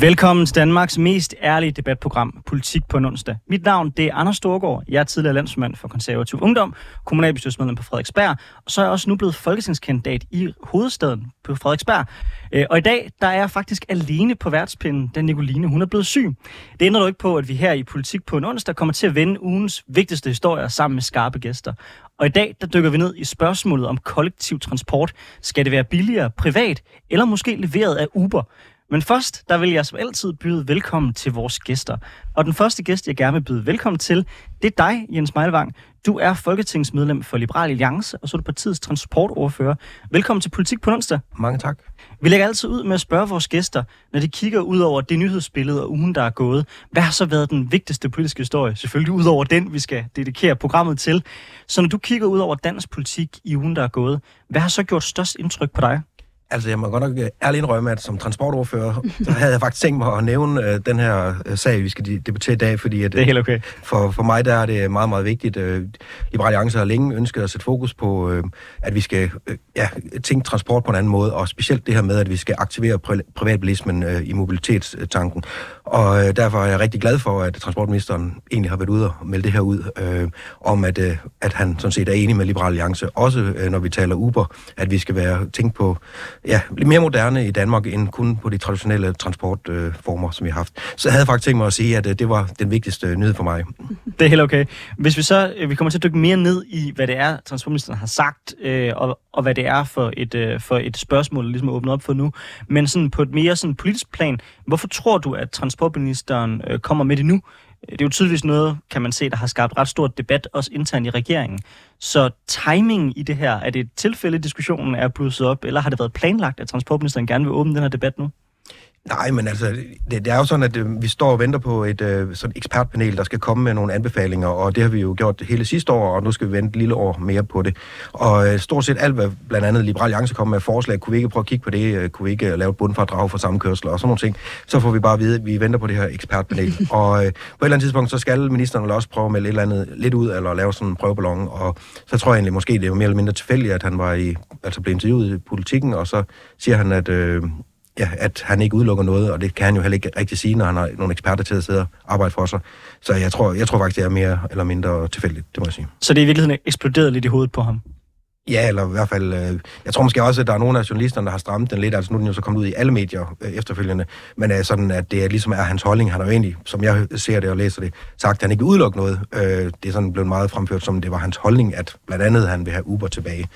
Velkommen til Danmarks mest ærlige debatprogram, Politik på en onsdag. Mit navn det er Anders Storgård. Jeg er tidligere landsmand for konservativ ungdom, kommunalbestyrelsesmedlem på Frederiksberg, og så er jeg også nu blevet folketingskandidat i hovedstaden på Frederiksberg. Øh, og i dag, der er jeg faktisk alene på værtspinden, da Nicoline, hun er blevet syg. Det ændrer dog ikke på, at vi her i Politik på en onsdag kommer til at vende ugens vigtigste historier sammen med skarpe gæster. Og i dag, der dykker vi ned i spørgsmålet om kollektiv transport. Skal det være billigere privat, eller måske leveret af Uber? Men først, der vil jeg som altid byde velkommen til vores gæster. Og den første gæst, jeg gerne vil byde velkommen til, det er dig, Jens Meilvang. Du er folketingsmedlem for Liberal Alliance, og så er du partiets transportordfører. Velkommen til Politik på onsdag. Mange tak. Vi lægger altid ud med at spørge vores gæster, når de kigger ud over det nyhedsbillede og ugen, der er gået. Hvad har så været den vigtigste politiske historie? Selvfølgelig ud over den, vi skal dedikere programmet til. Så når du kigger ud over dansk politik i ugen, der er gået, hvad har så gjort størst indtryk på dig? Altså, jeg må godt nok øh, ærligt indrømme, at som transportordfører, så havde jeg faktisk tænkt mig at nævne uh, den her uh, sag, vi skal debattere i dag, fordi at, det er helt okay. for, for mig der er det meget, meget vigtigt. Uh, Liberale Alliance har længe ønsket at sætte fokus på, uh, at vi skal uh, ja, tænke transport på en anden måde, og specielt det her med, at vi skal aktivere pri- privatbilismen uh, i mobilitetstanken. Og uh, derfor er jeg rigtig glad for, at transportministeren egentlig har været ude og melde det her ud, uh, om at, uh, at han sådan set er enig med Liberale Alliance, også uh, når vi taler Uber, at vi skal være tænkt på ja, lidt mere moderne i Danmark, end kun på de traditionelle transportformer, øh, som vi har haft. Så jeg havde faktisk tænkt mig at sige, at øh, det var den vigtigste øh, nyhed for mig. Det er helt okay. Hvis vi så øh, vi kommer til at dykke mere ned i, hvad det er, transportministeren har sagt, øh, og, og hvad det er for et, øh, for et spørgsmål, der ligesom er åbnet op for nu. Men sådan på et mere sådan politisk plan, hvorfor tror du, at transportministeren øh, kommer med det nu? Øh, det er jo tydeligvis noget, kan man se, der har skabt ret stort debat, også internt i regeringen. Så timing i det her, er det et tilfælde, diskussionen er blusset op, eller har det været planlagt, at transportministeren gerne vil åbne den her debat nu? Nej, men altså, det, det er jo sådan, at øh, vi står og venter på et øh, sådan ekspertpanel, der skal komme med nogle anbefalinger, og det har vi jo gjort hele sidste år, og nu skal vi vente et lille år mere på det. Og øh, stort set alt, hvad blandt andet Liberal Alliance kommer med forslag, kunne vi ikke prøve at kigge på det, øh, kunne vi ikke lave et bundfordrag for sammenkørsel og sådan nogle ting, så får vi bare at vide, at vi venter på det her ekspertpanel. og øh, på et eller andet tidspunkt, så skal ministeren også prøve med et eller andet lidt ud, eller lave sådan en prøveballon, og så tror jeg egentlig måske, det er mere eller mindre tilfældigt, at han var i, altså blev interviewet i politikken, og så siger han, at øh, ja, at han ikke udelukker noget, og det kan han jo heller ikke rigtig sige, når han har nogle eksperter til at sidde og arbejde for sig. Så jeg tror, jeg tror faktisk, det er mere eller mindre tilfældigt, det må jeg sige. Så det er i virkeligheden eksploderet lidt i hovedet på ham? Ja, eller i hvert fald, øh, jeg tror måske også, at der er nogle af journalisterne, der har strammet den lidt, altså nu er den jo så kommet ud i alle medier øh, efterfølgende, men øh, sådan, at det er ligesom er hans holdning, han har jo egentlig, som jeg ser det og læser det, sagt, at han ikke vil udelukke noget. Øh, det er sådan blevet meget fremført, som det var hans holdning, at blandt andet han vil have Uber tilbage.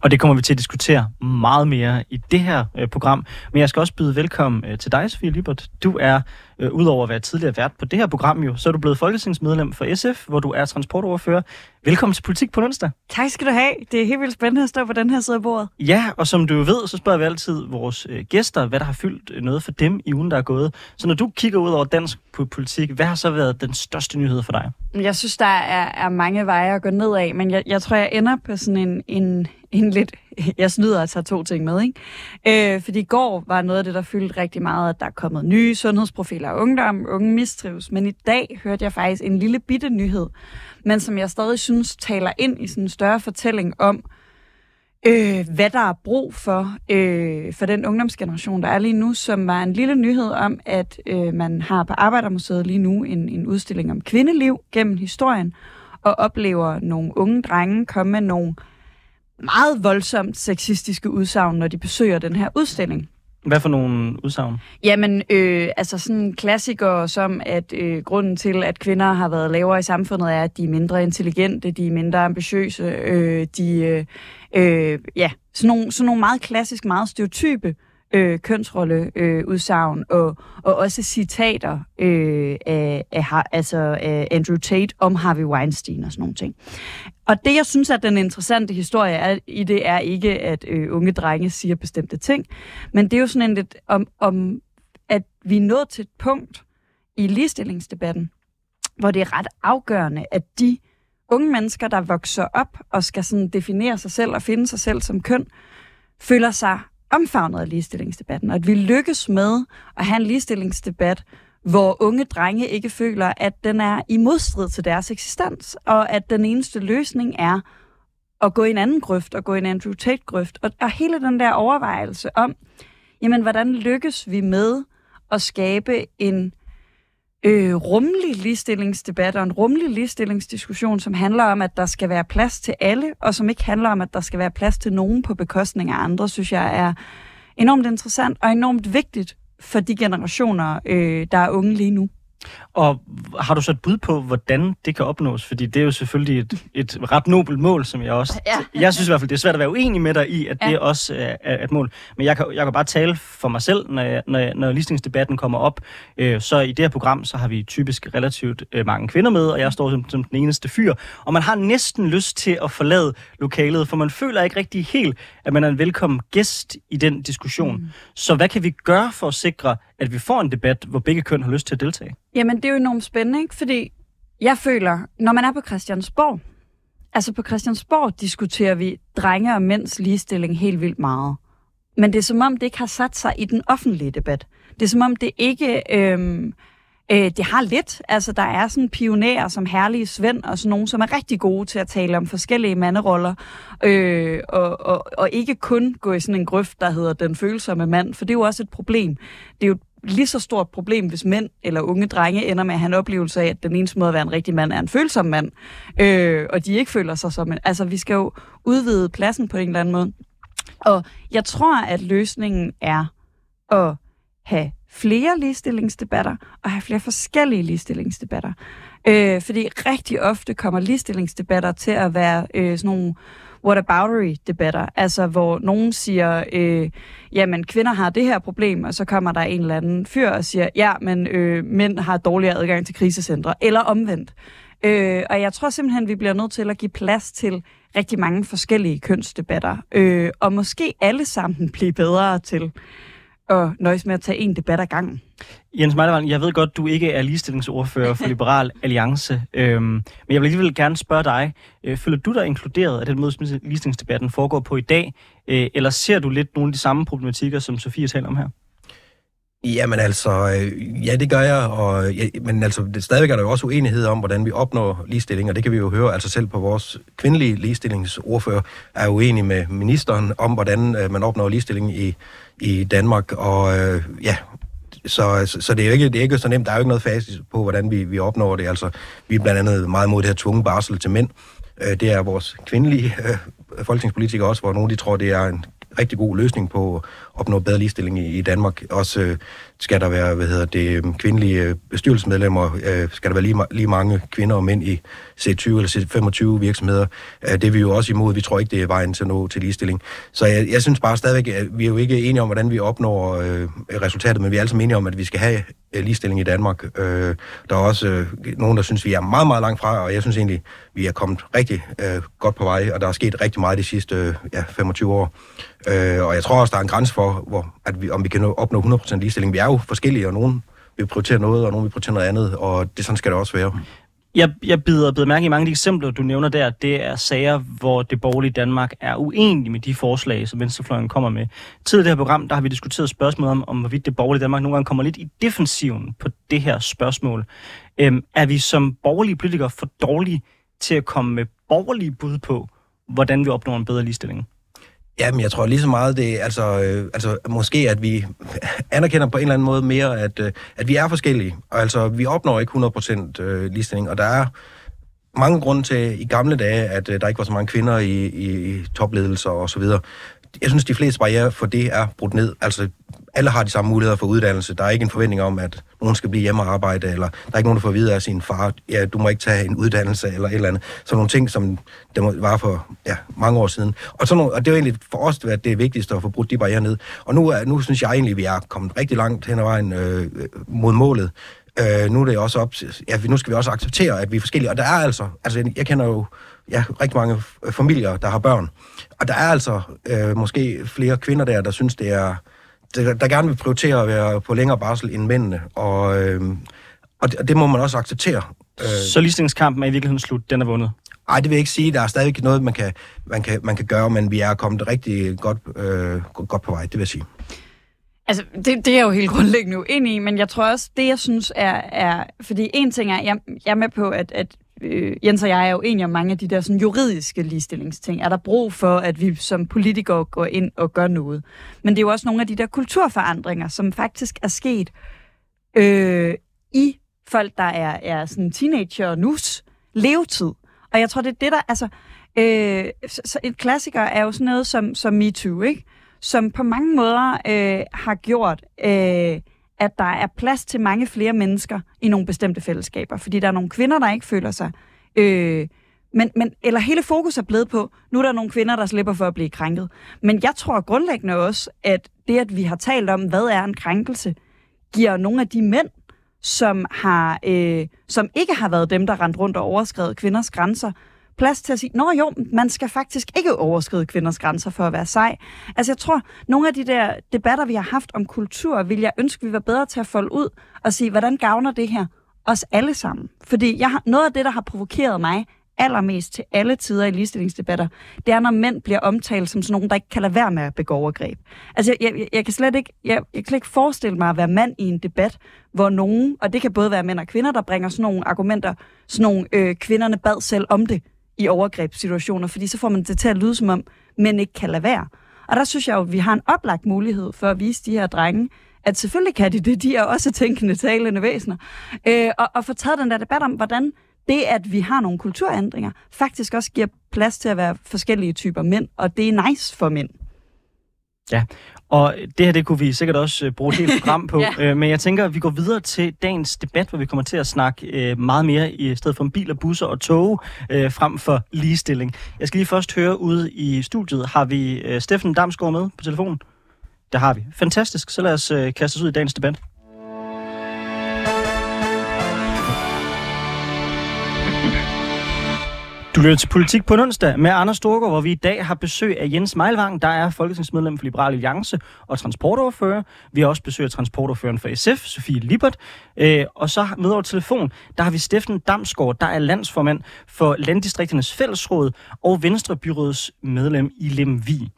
Og det kommer vi til at diskutere meget mere i det her øh, program. Men jeg skal også byde velkommen øh, til dig, Sofie Libert. Du er, øh, udover at være tidligere vært på det her program, jo, så er du blevet folketingsmedlem for SF, hvor du er transportoverfører. Velkommen til Politik på onsdag. Tak skal du have. Det er helt vildt spændende at stå på den her side af bordet. Ja, og som du ved, så spørger vi altid vores øh, gæster, hvad der har fyldt øh, noget for dem i ugen, der er gået. Så når du kigger ud over dansk politik, hvad har så været den største nyhed for dig? Jeg synes, der er, er mange veje at gå ned af, men jeg, jeg tror, jeg ender på sådan en, en, en lidt... Jeg snyder at tage to ting med, ikke? Øh, fordi i går var noget af det, der fyldte rigtig meget, at der er kommet nye sundhedsprofiler af ungdom, unge mistrives. Men i dag hørte jeg faktisk en lille bitte nyhed, men som jeg stadig synes taler ind i sådan en større fortælling om, øh, hvad der er brug for øh, for den ungdomsgeneration, der er lige nu, som var en lille nyhed om, at øh, man har på Arbejdermuseet lige nu en, en udstilling om kvindeliv gennem historien, og oplever nogle unge drenge komme med nogle meget voldsomt sexistiske udsagn, når de besøger den her udstilling. Hvad for nogle udsagn? Jamen, øh, altså sådan klassikere som, at øh, grunden til, at kvinder har været lavere i samfundet, er, at de er mindre intelligente, de er mindre ambitiøse, øh, de, øh, øh, ja, sådan nogle, sådan nogle meget klassisk, meget stereotype øh, kønsrolleudsagn, øh, og, og også citater øh, af, af, altså, af Andrew Tate om Harvey Weinstein og sådan nogle ting. Og det, jeg synes, at den interessante historie er, i det, er ikke, at øh, unge drenge siger bestemte ting, men det er jo sådan en lidt om, om, at vi er nået til et punkt i ligestillingsdebatten, hvor det er ret afgørende, at de unge mennesker, der vokser op og skal sådan definere sig selv og finde sig selv som køn, føler sig omfavnet af ligestillingsdebatten, og at vi lykkes med at have en ligestillingsdebat, hvor unge drenge ikke føler, at den er i modstrid til deres eksistens, og at den eneste løsning er at gå i en anden grøft, og gå i en Andrew Tate-grøft. Og, og hele den der overvejelse om, jamen, hvordan lykkes vi med at skabe en øh, rummelig ligestillingsdebat og en rummelig ligestillingsdiskussion, som handler om, at der skal være plads til alle, og som ikke handler om, at der skal være plads til nogen på bekostning af andre, synes jeg er enormt interessant og enormt vigtigt for de generationer, øh, der er unge lige nu. Og har du så et bud på, hvordan det kan opnås? Fordi det er jo selvfølgelig et, et ret nobelt mål, som jeg også... Ja. Jeg synes i hvert fald, det er svært at være uenig med dig i, at Ja. det også er, et mål. Men jeg kan, jeg kan bare tale for mig selv, når, jeg, når, jeg, når ligestillingsdebatten kommer op. Øh, så i det her program, så har vi typisk relativt øh, mange kvinder med, og jeg står som, som den eneste fyr. Og man har næsten lyst til at forlade lokalet, for man føler ikke rigtig helt, at man er en velkommen gæst i den diskussion. Mm. Så hvad kan vi gøre for at sikre, at vi får en debat, hvor begge køn har lyst til at deltage? Jamen, det er jo enormt spændende, ikke? Fordi jeg føler, når man er på Christiansborg, altså på Christiansborg diskuterer vi drenge og mænds ligestilling helt vildt meget. Men det er som om, det ikke har sat sig i den offentlige debat. Det er som om, det ikke... Øhm, øh, det har lidt. Altså, der er sådan pionerer som Herlige Svend og sådan nogen, som er rigtig gode til at tale om forskellige manderoller, øh, og, og, og ikke kun gå i sådan en grøft, der hedder den følsomme mand, for det er jo også et problem. Det er jo et lige så stort problem, hvis mænd eller unge drenge ender med at have en oplevelse af, at den eneste måde at være en rigtig mand er en følsom mand, øh, og de ikke føler sig som en... Altså, vi skal jo udvide pladsen på en eller anden måde. Og jeg tror, at løsningen er at have flere ligestillingsdebatter og have flere forskellige ligestillingsdebatter. Øh, fordi rigtig ofte kommer ligestillingsdebatter til at være øh, sådan nogle whataboutery-debatter, altså hvor nogen siger, øh, jamen kvinder har det her problem, og så kommer der en eller anden fyr og siger, ja, men øh, mænd har dårligere adgang til krisecentre, eller omvendt. Øh, og jeg tror simpelthen, vi bliver nødt til at give plads til rigtig mange forskellige kønsdebatter, øh, og måske alle sammen blive bedre til at nøjes med at tage en debat ad gangen. Jens Meilevang, jeg ved godt, du ikke er ligestillingsordfører for Liberal Alliance, øhm, men jeg vil alligevel gerne spørge dig, øh, føler du dig inkluderet af den måde, som ligestillingsdebatten foregår på i dag, øh, eller ser du lidt nogle af de samme problematikker, som Sofie taler om her? Jamen altså, øh, ja, det gør jeg, og, ja, men altså, det, stadigvæk er der jo også uenighed om, hvordan vi opnår ligestilling, og det kan vi jo høre, altså selv på vores kvindelige ligestillingsordfører er uenig med ministeren om, hvordan øh, man opnår ligestilling i, i Danmark, og øh, ja, så, så, så det er jo ikke, det er ikke så nemt, der er jo ikke noget facit på, hvordan vi, vi opnår det, altså vi er blandt andet meget mod det her tvunget barsel til mænd, øh, det er vores kvindelige øh, folketingspolitikere også, hvor nogle de tror, det er en rigtig god løsning på opnå bedre ligestilling i, i Danmark. Også øh, skal der være, hvad hedder det, øhm, kvindelige øh, bestyrelsesmedlemmer, øh, skal der være lige, lige mange kvinder og mænd i C20 eller C25 virksomheder. Øh, det er vi jo også imod. Vi tror ikke, det er vejen til at nå til ligestilling. Så jeg, jeg synes bare stadigvæk, at vi er jo ikke enige om, hvordan vi opnår øh, resultatet, men vi er alle sammen enige om, at vi skal have øh, ligestilling i Danmark. Øh, der er også øh, nogen, der synes, vi er meget, meget langt fra, og jeg synes egentlig, vi er kommet rigtig øh, godt på vej, og der er sket rigtig meget de sidste øh, ja, 25 år. Øh, og jeg tror også, der er en grænse for, hvor, at vi, om vi kan opnå 100% ligestilling. Vi er jo forskellige, og nogen vil prioritere noget, og nogen vil prioritere noget andet, og det sådan skal det også være. Jeg, jeg bider, bider mærke i mange af de eksempler, du nævner der. Det er sager, hvor det borgerlige Danmark er uenig med de forslag, som Venstrefløjen kommer med. Tidligere i det her program, der har vi diskuteret spørgsmål om, om hvorvidt det borgerlige Danmark nogle gange kommer lidt i defensiven på det her spørgsmål. Øhm, er vi som borgerlige politikere for dårlige til at komme med borgerlige bud på, hvordan vi opnår en bedre ligestilling? Jamen, jeg tror lige så meget, det altså, øh, altså måske, at vi anerkender på en eller anden måde mere, at, øh, at vi er forskellige. Og altså, vi opnår ikke 100% øh, ligestilling, og der er mange grunde til i gamle dage, at øh, der ikke var så mange kvinder i, i, i topledelser og så videre. Jeg synes, de fleste barriere for det er brudt ned. Altså, alle har de samme muligheder for uddannelse. Der er ikke en forventning om, at nogen skal blive hjemme og arbejde, eller der er ikke nogen, der får at vide af sin far, ja, du må ikke tage en uddannelse, eller et eller andet. Så nogle ting, som det var for ja, mange år siden. Og, sådan nogle, og det er egentlig for os, at det er vigtigst at få brudt de barriere ned. Og nu, er, nu synes jeg egentlig, at vi er kommet rigtig langt hen ad vejen øh, øh mod målet. Øh, nu er det også op, ja, nu skal vi også acceptere, at vi er forskellige. Og der er altså, altså jeg kender jo ja, rigtig mange familier, der har børn. Og der er altså øh, måske flere kvinder der, der synes, det er, der, der gerne vil prioritere at være på længere barsel end mændene. Og, øh, og, det, og det må man også acceptere. Øh. Så ligestillingskampen er i virkeligheden slut, den er vundet. Ej, det vil jeg ikke sige. Der er stadig noget, man kan, man kan, man kan gøre, men vi er kommet rigtig godt, øh, godt på vej, det vil jeg sige. Altså, det, det er jeg jo helt grundlæggende uenig i, men jeg tror også, det jeg synes er... er fordi en ting er, jeg, jeg er med på, at, at øh, Jens og jeg er jo enige om mange af de der sådan, juridiske ligestillingsting. Er der brug for, at vi som politikere går ind og gør noget? Men det er jo også nogle af de der kulturforandringer, som faktisk er sket øh, i folk, der er, er sådan teenager og nus levetid. Og jeg tror, det er det, der... Altså, øh, så, så et klassiker er jo sådan noget som, som MeToo, ikke? Som på mange måder øh, har gjort, øh, at der er plads til mange flere mennesker i nogle bestemte fællesskaber. Fordi der er nogle kvinder, der ikke føler sig... Øh, men, men, eller hele fokus er blevet på, nu er der nogle kvinder, der slipper for at blive krænket. Men jeg tror grundlæggende også, at det, at vi har talt om, hvad er en krænkelse, giver nogle af de mænd, som, har, øh, som ikke har været dem, der rent rundt og overskrevet kvinders grænser, plads til at sige, nå jo, man skal faktisk ikke overskride kvinders grænser for at være sej. Altså jeg tror, nogle af de der debatter, vi har haft om kultur, vil jeg ønske, vi var bedre til at folde ud og sige, hvordan gavner det her os alle sammen? Fordi jeg har, noget af det, der har provokeret mig allermest til alle tider i ligestillingsdebatter, det er, når mænd bliver omtalt som sådan nogen, der ikke kan lade være med at begå overgreb. Altså, jeg, jeg, jeg, kan slet ikke, jeg, jeg kan slet ikke forestille mig at være mand i en debat, hvor nogen, og det kan både være mænd og kvinder, der bringer sådan nogle argumenter, sådan nogle øh, kvinderne bad selv om det i overgrebssituationer, fordi så får man det til at lyde som om, men ikke kan lade være. Og der synes jeg jo, at vi har en oplagt mulighed for at vise de her drenge, at selvfølgelig kan de det, de er også tænkende, talende væsener, øh, og, og få taget den der debat om, hvordan det, at vi har nogle kulturændringer, faktisk også giver plads til at være forskellige typer mænd, og det er nice for mænd. Ja, og det her det kunne vi sikkert også øh, bruge et helt program på, ja. øh, men jeg tænker, at vi går videre til dagens debat, hvor vi kommer til at snakke øh, meget mere i stedet for biler, busser og tog, frem for ligestilling. Jeg skal lige først høre ude i studiet, har vi Steffen Damsgaard med på telefonen? Det har vi. Fantastisk, så lad os kaste os ud i dagens debat. Du lytter til Politik på onsdag med Anders Storgård, hvor vi i dag har besøg af Jens Meilvang, der er folketingsmedlem for Liberal Alliance og transportoverfører. Vi har også besøg af transportoverføreren for SF, Sofie Libert. Øh, og så med over telefon, der har vi Steffen Damsgaard, der er landsformand for Landdistrikternes Fællesråd og Venstrebyrådets medlem i Lemvi.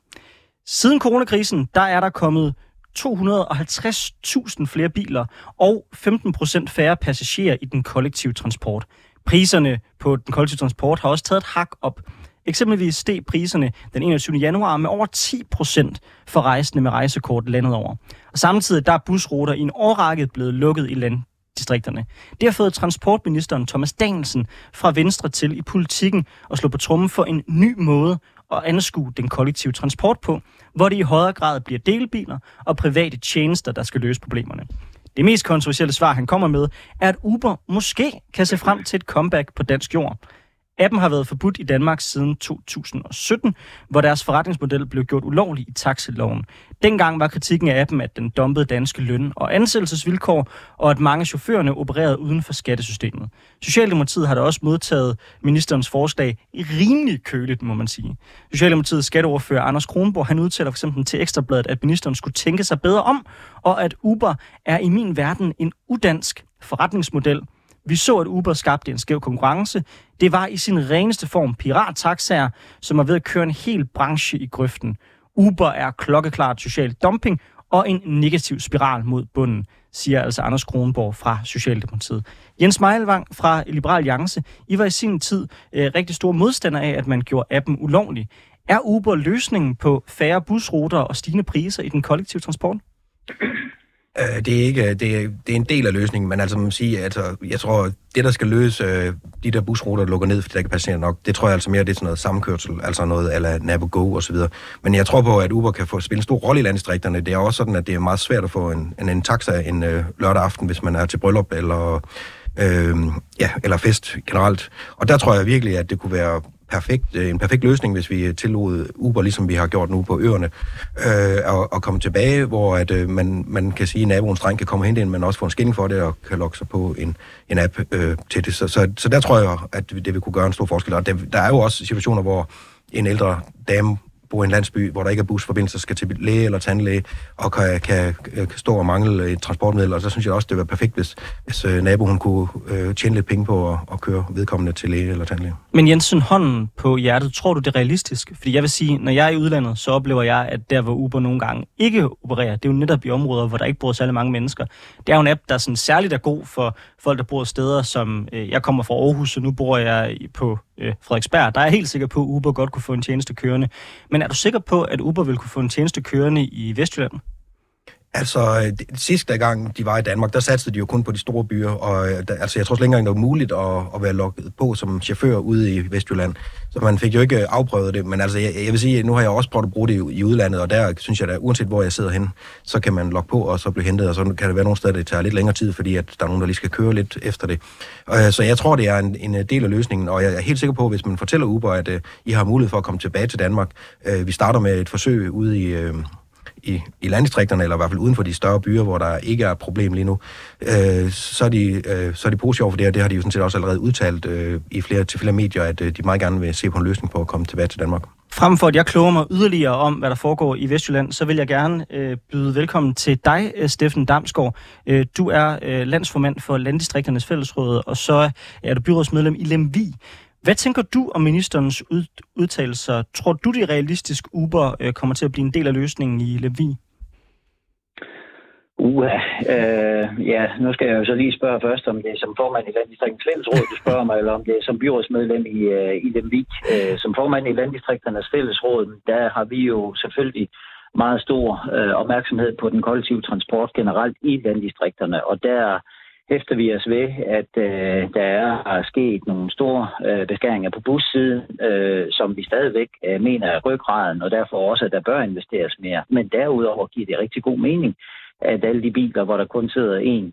Siden coronakrisen, der er der kommet 250.000 flere biler og 15% færre passagerer i den kollektive transport. Priserne på den kollektive transport har også taget et hak op. Eksempelvis steg priserne den 21. januar med over 10 procent for rejsende med rejsekort landet over. Og samtidig der er busruter i en årrække blevet lukket i landdistrikterne. Det har fået transportministeren Thomas Danielsen fra Venstre til i politikken at slå på trummen for en ny måde at anskue den kollektive transport på, hvor det i højere grad bliver delbiler og private tjenester, der skal løse problemerne. Det mest kontroversielle svar, han kommer med, er, at Uber måske kan se frem til et comeback på dansk jord. Appen har været forbudt i Danmark siden 2017, hvor deres forretningsmodel blev gjort ulovlig i taxiloven. Dengang var kritikken af appen, at den dumpede danske løn- og ansættelsesvilkår, og at mange chaufførerne opererede uden for skattesystemet. Socialdemokratiet har da også modtaget ministerens forslag rimelig køligt, må man sige. Socialdemokratiets skatteordfører Anders Kronborg, han udtaler for eksempel til Ekstrabladet, at ministeren skulle tænke sig bedre om, og at Uber er i min verden en udansk forretningsmodel, vi så, at Uber skabte en skæv konkurrence. Det var i sin reneste form pirattaxaer, som er ved at køre en hel branche i grøften. Uber er klokkeklart social dumping og en negativ spiral mod bunden, siger altså Anders Kronborg fra Socialdemokratiet. Jens Meilvang fra Liberal Alliance, I var i sin tid øh, rigtig store modstander af, at man gjorde appen ulovlig. Er Uber løsningen på færre busruter og stigende priser i den kollektive transport? Øh, det er ikke, øh, det er, det er en del af løsningen, men altså man sige, altså, jeg tror, det der skal løse øh, de der busruter, der lukker ned, fordi der ikke passerer nok, det tror jeg altså mere, det er sådan noget samkørsel, altså noget ala Navigo og så videre. Men jeg tror på, at Uber kan få spille en stor rolle i landdistrikterne. Det er også sådan, at det er meget svært at få en, en, en taxa en øh, lørdag aften, hvis man er til bryllup eller, øh, ja, eller fest generelt. Og der tror jeg virkelig, at det kunne være perfekt, øh, en perfekt løsning, hvis vi øh, tillod Uber, ligesom vi har gjort nu på øerne, øh, og, og komme tilbage, hvor at, øh, man, man kan sige, at naboens dreng kan komme hen ind, men også få en skilling for det, og kan logge sig på en, en app øh, til det. Så, så, så der tror jeg, at det vil kunne gøre en stor forskel. Og der, der er jo også situationer, hvor en ældre dame bor i en landsby, hvor der ikke er busforbindelse, skal til læge eller tandlæge, og kan, kan, kan stå og mangle et transportmiddel, og så synes jeg også, det var perfekt, hvis, hvis øh, naboen kunne øh, tjene lidt penge på at, at køre vedkommende til læge eller tandlæge. Men Jensen, hånden på hjertet, tror du det er realistisk? Fordi jeg vil sige, når jeg er i udlandet, så oplever jeg, at der hvor Uber nogle gange ikke opererer, det er jo netop i områder, hvor der ikke bor særlig mange mennesker. Det er jo en app, der sådan særligt er god for folk, der bor steder, som øh, jeg kommer fra Aarhus, og nu bor jeg på øh, Frederiksberg. Der er jeg helt sikker på, at Uber godt kunne få en tjeneste kørende. Men er du sikker på, at Uber vil kunne få en tjeneste kørende i Vestjylland? Altså, øh, sidste gang de var i Danmark, der satte de jo kun på de store byer, og øh, der, altså, jeg tror slet ikke engang, det var muligt at, at være lukket på som chauffør ude i Vestjylland. Så man fik jo ikke øh, afprøvet det, men altså, jeg, jeg vil sige, nu har jeg også prøvet at bruge det i, i udlandet, og der synes jeg, da, uanset hvor jeg sidder hen, så kan man logge på og så blive hentet, og så kan det være nogle steder, det tager lidt længere tid, fordi at der er nogen, der lige skal køre lidt efter det. Og, så jeg tror, det er en, en del af løsningen, og jeg er helt sikker på, hvis man fortæller Uber, at uh, I har mulighed for at komme tilbage til Danmark, uh, vi starter med et forsøg ude i... I, i landdistrikterne, eller i hvert fald uden for de større byer, hvor der ikke er problem lige nu, øh, så, er de, øh, så er de positive for det, og det har de jo sådan set også allerede udtalt øh, i flere, til flere medier, at øh, de meget gerne vil se på en løsning på at komme tilbage til Danmark. Frem for at jeg kloger mig yderligere om, hvad der foregår i Vestjylland, så vil jeg gerne øh, byde velkommen til dig, øh, Steffen Damsgaard. Øh, du er øh, landsformand for Landdistrikternes Fællesråd, og så er du byrådsmedlem i Lemvi. Hvad tænker du om ministerens ud, udtalelser? Tror du, det realistisk, Uber øh, kommer til at blive en del af løsningen i Levi? Uha, øh, ja, nu skal jeg jo så lige spørge først, om det er som formand i Landdistriktens Fællesråd, du spørger mig, eller om det er som byrådsmedlem i, øh, i Lemvik. Øh, som formand i Landdistrikternes Fællesråd, der har vi jo selvfølgelig meget stor øh, opmærksomhed på den kollektive transport generelt i landdistrikterne, og der hæfter vi os ved, at øh, der er sket nogle store øh, beskæringer på bussiden, øh, som vi stadigvæk øh, mener er ryggraden, og derfor også, at der bør investeres mere. Men derudover giver det rigtig god mening, at alle de biler, hvor der kun sidder en,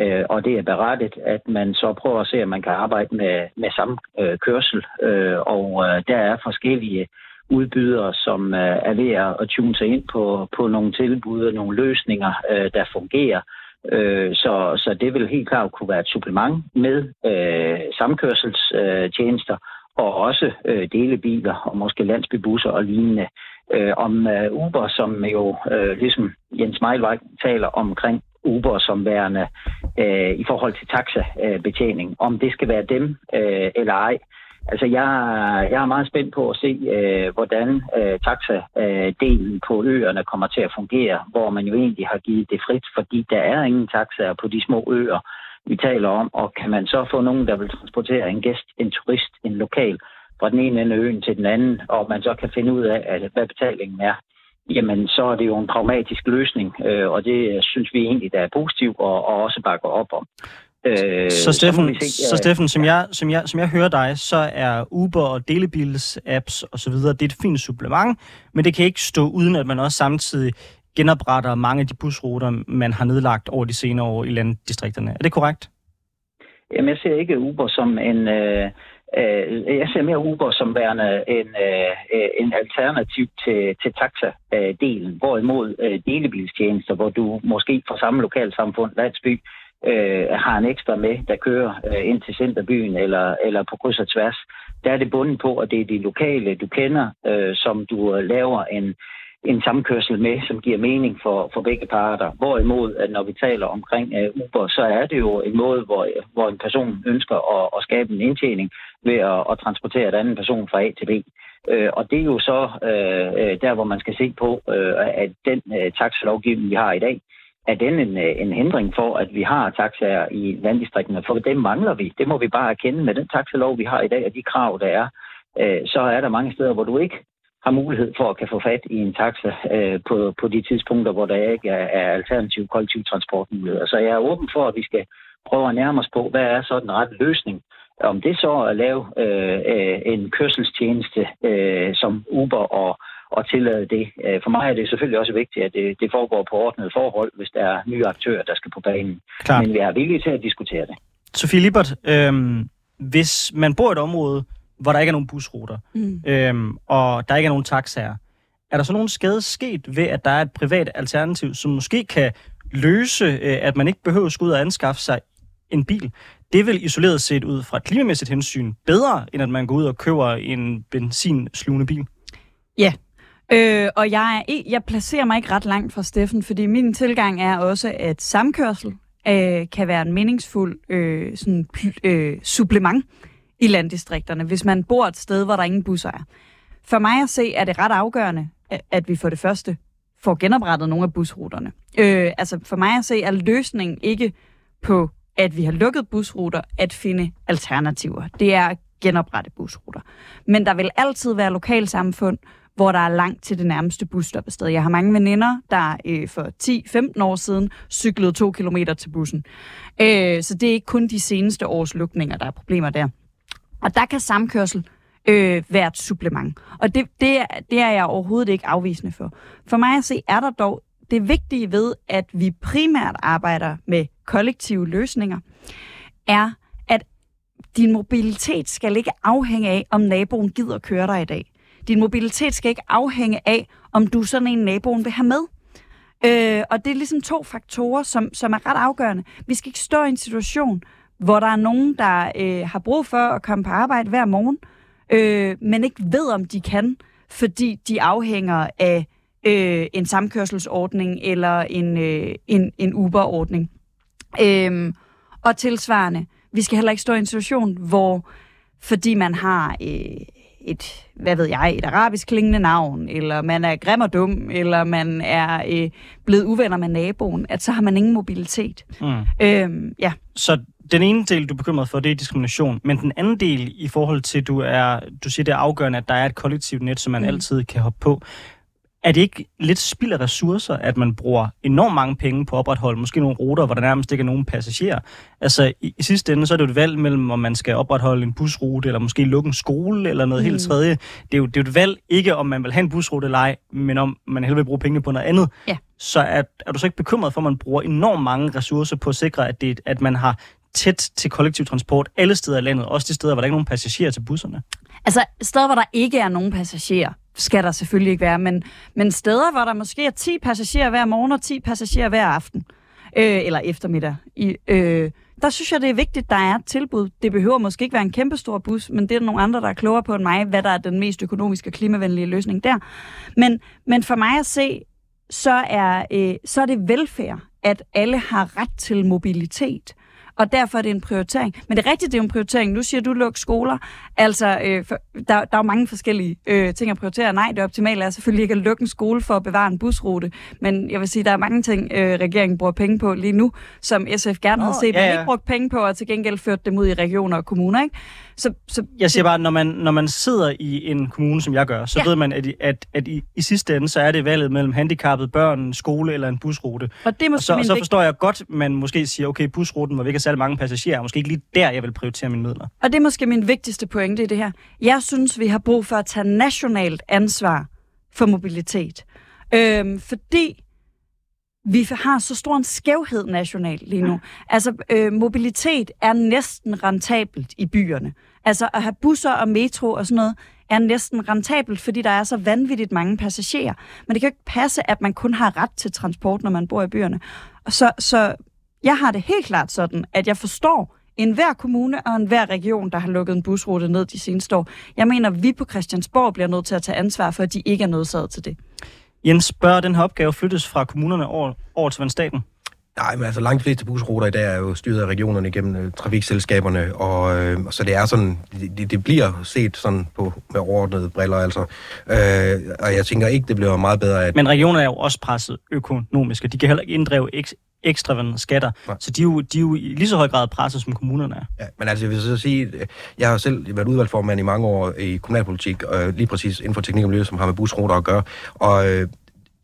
øh, og det er berettet, at man så prøver at se, om man kan arbejde med, med samme øh, kørsel, øh, og øh, der er forskellige udbydere, som øh, er ved at tune sig ind på, på nogle tilbud og nogle løsninger, øh, der fungerer, Øh, så, så det vil helt klart kunne være et supplement med øh, samkørselstjenester øh, og også øh, delebiler og måske landsbybusser og lignende. Øh, om øh, Uber, som jo øh, ligesom Jens Meilvej taler omkring Uber som værende øh, i forhold til taxabetjening, om det skal være dem øh, eller ej. Altså, jeg, jeg er meget spændt på at se, øh, hvordan øh, taxa-delen på øerne kommer til at fungere, hvor man jo egentlig har givet det frit, fordi der er ingen taxaer på de små øer, vi taler om, og kan man så få nogen, der vil transportere en gæst, en turist, en lokal, fra den ene ende af øen til den anden, og man så kan finde ud af, at, hvad betalingen er, jamen så er det jo en pragmatisk løsning, øh, og det synes vi egentlig, der er positivt og, og også bakker op om. Øh, så Steffen, så, se, så Steffen som, jeg, som, jeg, som jeg hører dig, så er Uber og delebils apps osv., det er et fint supplement, men det kan ikke stå uden, at man også samtidig genopretter mange af de busruter, man har nedlagt over de senere år i landdistrikterne. Er det korrekt? Jamen, jeg ser ikke Uber som en... Øh, øh, jeg ser mere Uber som værende en, øh, en alternativ til, til taxa-delen, hvorimod øh, delebilstjenester, hvor du måske fra samme lokalsamfund, landsby, øh, har en ekstra med, der kører øh, ind til centerbyen eller, eller på kryds og tværs, der er det bundet på, at det er de lokale, du kender, øh, som du laver en, en samkørsel med, som giver mening for, for begge parter. Hvorimod, at når vi taler omkring øh, Uber, så er det jo en måde, hvor, hvor en person ønsker at, at skabe en indtjening ved at, at transportere en anden person fra A til B. Øh, og det er jo så øh, øh der, hvor man skal se på, øh, at den øh, taxalovgivning, vi har i dag, er den en, øh, en hindring for, at vi har taxaer i landdistrikterne? For dem mangler vi. Det må vi bare erkende med den taxalov, vi har i dag, og de krav, der er. Øh, så er der mange steder, hvor du ikke har mulighed for at kan få fat i en taxa øh, på, på de tidspunkter, hvor der ikke er, er alternativ kollektiv transportmuligheder. Så jeg er åben for, at vi skal prøve at nærme os på, hvad er så den rette løsning. Om det så er at lave øh, øh en kørselstjeneste øh, som Uber og at tillade det. Øh, for mig er det selvfølgelig også vigtigt, at det, det foregår på ordnet forhold, hvis der er nye aktører, der skal på banen. Klar. Men vi er villige til at diskutere det. Sofie Libert, øhm, hvis man bor i et område, hvor der ikke er nogen busruter, mm. øhm, og der ikke er nogen taxaer, er der så nogen skade sket ved, at der er et privat alternativ, som måske kan løse, øh, at man ikke behøver at skulle ud og anskaffe sig en bil? Det vil isoleret set ud fra et klimamæssigt hensyn bedre, end at man går ud og køber en benzinslugende bil? Ja, Øh, og jeg, er, jeg placerer mig ikke ret langt fra Steffen, fordi min tilgang er også, at samkørsel øh, kan være en meningsfuld øh, sådan, øh, supplement i landdistrikterne, hvis man bor et sted, hvor der ingen busser er. For mig at se, er det ret afgørende, at vi for det første får genoprettet nogle af busruterne. Øh, altså for mig at se, er løsningen ikke på, at vi har lukket busruter, at finde alternativer. Det er at genoprette busruter. Men der vil altid være lokalsamfund, hvor der er langt til det nærmeste busstoppested. Jeg har mange veninder, der øh, for 10-15 år siden cyklede to kilometer til bussen. Øh, så det er ikke kun de seneste års lukninger, der er problemer der. Og der kan samkørsel øh, være et supplement. Og det, det, det er jeg overhovedet ikke afvisende for. For mig at se, er der dog det vigtige ved, at vi primært arbejder med kollektive løsninger, er, at din mobilitet skal ikke afhænge af, om naboen gider køre dig i dag. Din mobilitet skal ikke afhænge af, om du sådan en naboen vil have med. Øh, og det er ligesom to faktorer, som, som er ret afgørende. Vi skal ikke stå i en situation, hvor der er nogen, der øh, har brug for at komme på arbejde hver morgen, øh, men ikke ved, om de kan, fordi de afhænger af øh, en samkørselsordning eller en, øh, en, en Uber-ordning. Øh, og tilsvarende, vi skal heller ikke stå i en situation, hvor fordi man har øh, et, hvad ved jeg, et arabisk klingende navn, eller man er grim og dum, eller man er øh, blevet uvenner med naboen, at så har man ingen mobilitet. Mm. Øhm, ja. Så den ene del, du er bekymret for, det er diskrimination, men den anden del i forhold til, du er, du siger, det er afgørende, at der er et kollektivt net, som man mm. altid kan hoppe på. Er det ikke lidt spild af ressourcer, at man bruger enormt mange penge på at opretholde måske nogle ruter, hvor der nærmest ikke er nogen passagerer? Altså i, i sidste ende, så er det jo et valg mellem, om man skal opretholde en busrute, eller måske lukke en skole, eller noget mm. helt tredje. Det er, jo, det er jo et valg, ikke om man vil have en busrute eller ej, men om man hellere vil bruge pengene på noget andet. Ja. Så er, er du så ikke bekymret for, at man bruger enormt mange ressourcer på at sikre, at, det, at man har tæt til kollektiv transport alle steder i landet, også de steder, hvor der ikke er nogen passagerer til busserne? Altså, steder, hvor der ikke er nogen passagerer, skal der selvfølgelig ikke være, men, men steder, hvor der måske er 10 passagerer hver morgen og 10 passagerer hver aften, øh, eller eftermiddag, i, øh, der synes jeg, det er vigtigt, der er et tilbud. Det behøver måske ikke være en kæmpestor bus, men det er der nogle andre, der er klogere på end mig, hvad der er den mest økonomiske og klimavenlige løsning der. Men, men for mig at se, så er, øh, så er det velfærd, at alle har ret til mobilitet og derfor er det en prioritering. Men det er rigtigt, det er en prioritering. Nu siger du, luk skoler. Altså, øh, for, der, der er jo mange forskellige øh, ting at prioritere. Nej, det optimale er selvfølgelig ikke at lukke en skole for at bevare en busrute, men jeg vil sige, der er mange ting, øh, regeringen bruger penge på lige nu, som SF gerne oh, havde set, ja, ja. men ikke brugt penge på, og til gengæld ført dem ud i regioner og kommuner, ikke? Så, så, jeg siger bare, når man, når man sidder i en kommune, som jeg gør, så ja. ved man, at, at, at i, i sidste ende, så er det valget mellem handicappede børn, skole eller en busrute. Og, det og så, så forstår jeg godt, man måske siger, okay, busruten, hvor vi ikke har særlig mange passagerer, måske ikke lige der, jeg vil prioritere mine midler. Og det er måske min vigtigste pointe i det her. Jeg synes, vi har brug for at tage nationalt ansvar for mobilitet. Øhm, fordi vi har så stor en skævhed nationalt lige nu. Altså, øh, mobilitet er næsten rentabelt i byerne. Altså, at have busser og metro og sådan noget er næsten rentabelt, fordi der er så vanvittigt mange passagerer. Men det kan jo ikke passe, at man kun har ret til transport, når man bor i byerne. Så, så jeg har det helt klart sådan, at jeg forstår en hver kommune og en hver region, der har lukket en busrute ned de seneste år. Jeg mener, at vi på Christiansborg bliver nødt til at tage ansvar for, at de ikke er nødsaget til det. Jens, bør den her opgave flyttes fra kommunerne over, over til staten? Nej, men altså langt fleste busruter i dag er jo styret af regionerne gennem øh, trafikselskaberne, og øh, så det er sådan, det, det bliver set sådan på med overordnede briller, altså. Øh, og jeg tænker ikke, det bliver meget bedre. At... Men regionerne er jo også presset økonomisk, og de kan heller ikke inddrive ekstra skatter. Nej. Så de er, jo, de er jo i lige så høj grad presset, som kommunerne er. Ja, men altså, jeg vil så sige, jeg har selv været udvalgsformand i mange år i kommunalpolitik, og lige præcis inden for teknik og miljø, som har med busruter at gøre. Og øh,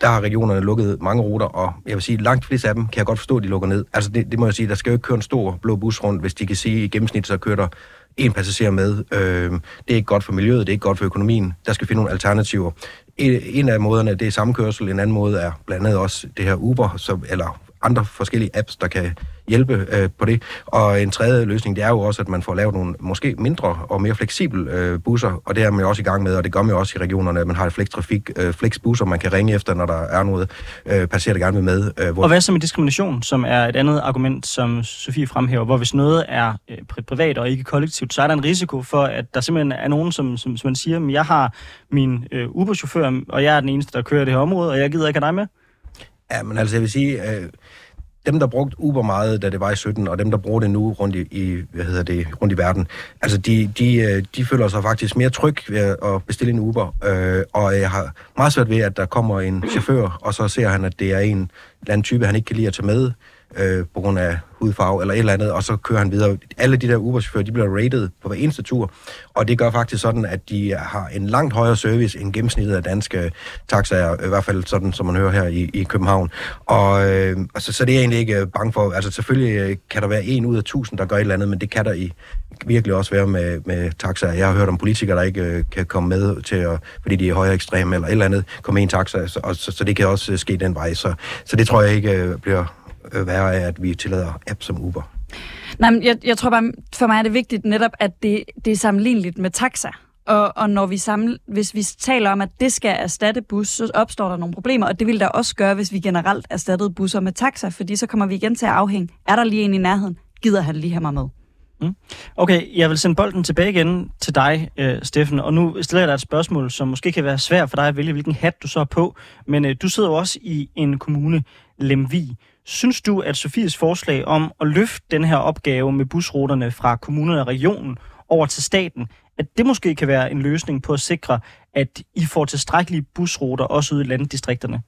der har regionerne lukket mange ruter, og jeg vil sige, langt flest af dem kan jeg godt forstå, at de lukker ned. Altså det, det må jeg sige, der skal jo ikke køre en stor blå bus rundt, hvis de kan sige, at i gennemsnit så kører der en passager med. Øh, det er ikke godt for miljøet, det er ikke godt for økonomien. Der skal finde nogle alternativer. En, en af måderne, det er samkørsel. En anden måde er blandt andet også det her Uber, så, eller andre forskellige apps, der kan hjælpe øh, på det. Og en tredje løsning, det er jo også, at man får lavet nogle måske mindre og mere fleksible øh, busser, og det er man jo også i gang med, og det gør man jo også i regionerne, at man har et flextrafik, øh, flexbusser, man kan ringe efter, når der er noget øh, passerer der gerne vil med. Øh, hvor... Og hvad så med diskrimination, som er et andet argument, som Sofie fremhæver, hvor hvis noget er øh, privat og ikke kollektivt, så er der en risiko for, at der simpelthen er nogen, som, som, som man siger, jeg har min øh, Uber-chauffør, og jeg er den eneste, der kører det her område, og jeg gider ikke have dig med. Ja, men altså jeg vil sige, øh, dem, der brugte Uber meget, da det var i 17, og dem, der bruger det nu rundt i, i hvad hedder det, rundt i verden, altså de, de, øh, de føler sig faktisk mere tryg ved at bestille en Uber. Øh, og jeg har meget svært ved, at der kommer en chauffør, og så ser han, at det er en eller anden type, han ikke kan lide at tage med øh, på grund af hudfarve eller et eller andet, og så kører han videre. Alle de der Uber-chauffører, de bliver rated på hver eneste tur, og det gør faktisk sådan, at de har en langt højere service end gennemsnittet af danske taxaer, i hvert fald sådan, som man hører her i, i København. Og øh, altså, så det er jeg egentlig ikke øh, bange for. Altså selvfølgelig øh, kan der være en ud af tusind, der gør et eller andet, men det kan der i virkelig også være med, med taxaer. Jeg har hørt om politikere, der ikke øh, kan komme med til, at, fordi de er højere ekstreme eller et eller andet, komme i en taxa, så, og, så, så det kan også øh, ske den vej. Så, så det tror jeg ikke øh, bliver værre af, at vi tillader app som Uber. Nej, men jeg, jeg tror bare, for mig er det vigtigt netop, at det, det er sammenligneligt med taxa. Og, og når vi samle, hvis vi taler om, at det skal erstatte bus, så opstår der nogle problemer, og det vil der også gøre, hvis vi generelt erstattede busser med taxa, fordi så kommer vi igen til at afhænge. Er der lige en i nærheden? Gider han lige have mig med? Mm. Okay, jeg vil sende bolden tilbage igen til dig, øh, Steffen, og nu stiller jeg dig et spørgsmål, som måske kan være svært for dig at vælge, hvilken hat du så har på, men øh, du sidder jo også i en kommune, Lemvig. Synes du, at Sofies forslag om at løfte den her opgave med busruterne fra kommunerne og regionen over til staten, at det måske kan være en løsning på at sikre, at I får tilstrækkelige busruter også ude i landdistrikterne?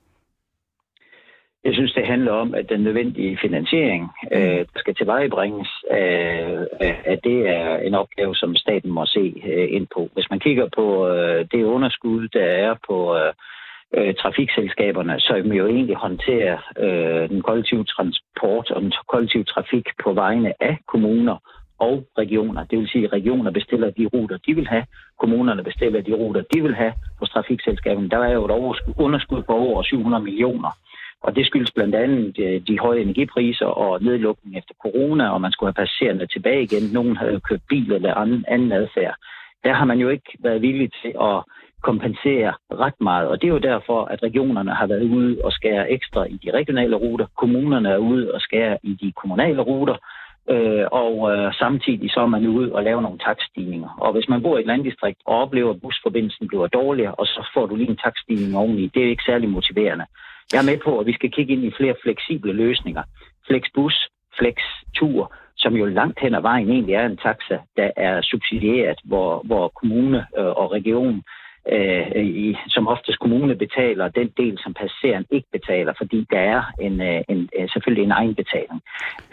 Jeg synes, det handler om, at den nødvendige finansiering, øh, der skal tilvejebringes, øh, at det er en opgave, som staten må se øh, ind på. Hvis man kigger på øh, det underskud, der er på øh, øh, trafikselskaberne, som jo egentlig håndterer øh, den kollektive transport og den kollektive trafik på vegne af kommuner og regioner. Det vil sige, at regioner bestiller de ruter, de vil have. Kommunerne bestiller de ruter, de vil have hos trafikselskaberne. Der er jo et underskud på over 700 millioner. Og det skyldes blandt andet øh, de høje energipriser og nedlukning efter corona, og man skulle have passagererne tilbage igen. Nogen havde købt bil eller anden, anden adfærd. Der har man jo ikke været villig til at kompensere ret meget. Og det er jo derfor, at regionerne har været ude og skære ekstra i de regionale ruter. Kommunerne er ude og skære i de kommunale ruter. Øh, og øh, samtidig så er man ude og lave nogle takststigninger. Og hvis man bor i et landdistrikt og oplever, at busforbindelsen bliver dårligere, og så får du lige en takststigning oveni, det er ikke særlig motiverende. Jeg er med på, at vi skal kigge ind i flere fleksible løsninger. Flexbus, Flextur, som jo langt hen ad vejen egentlig er en taxa, der er subsidieret, hvor, hvor kommune øh, og region øh, i, som oftest kommune betaler den del, som passageren ikke betaler, fordi der er en, øh, en, øh, selvfølgelig en egenbetaling.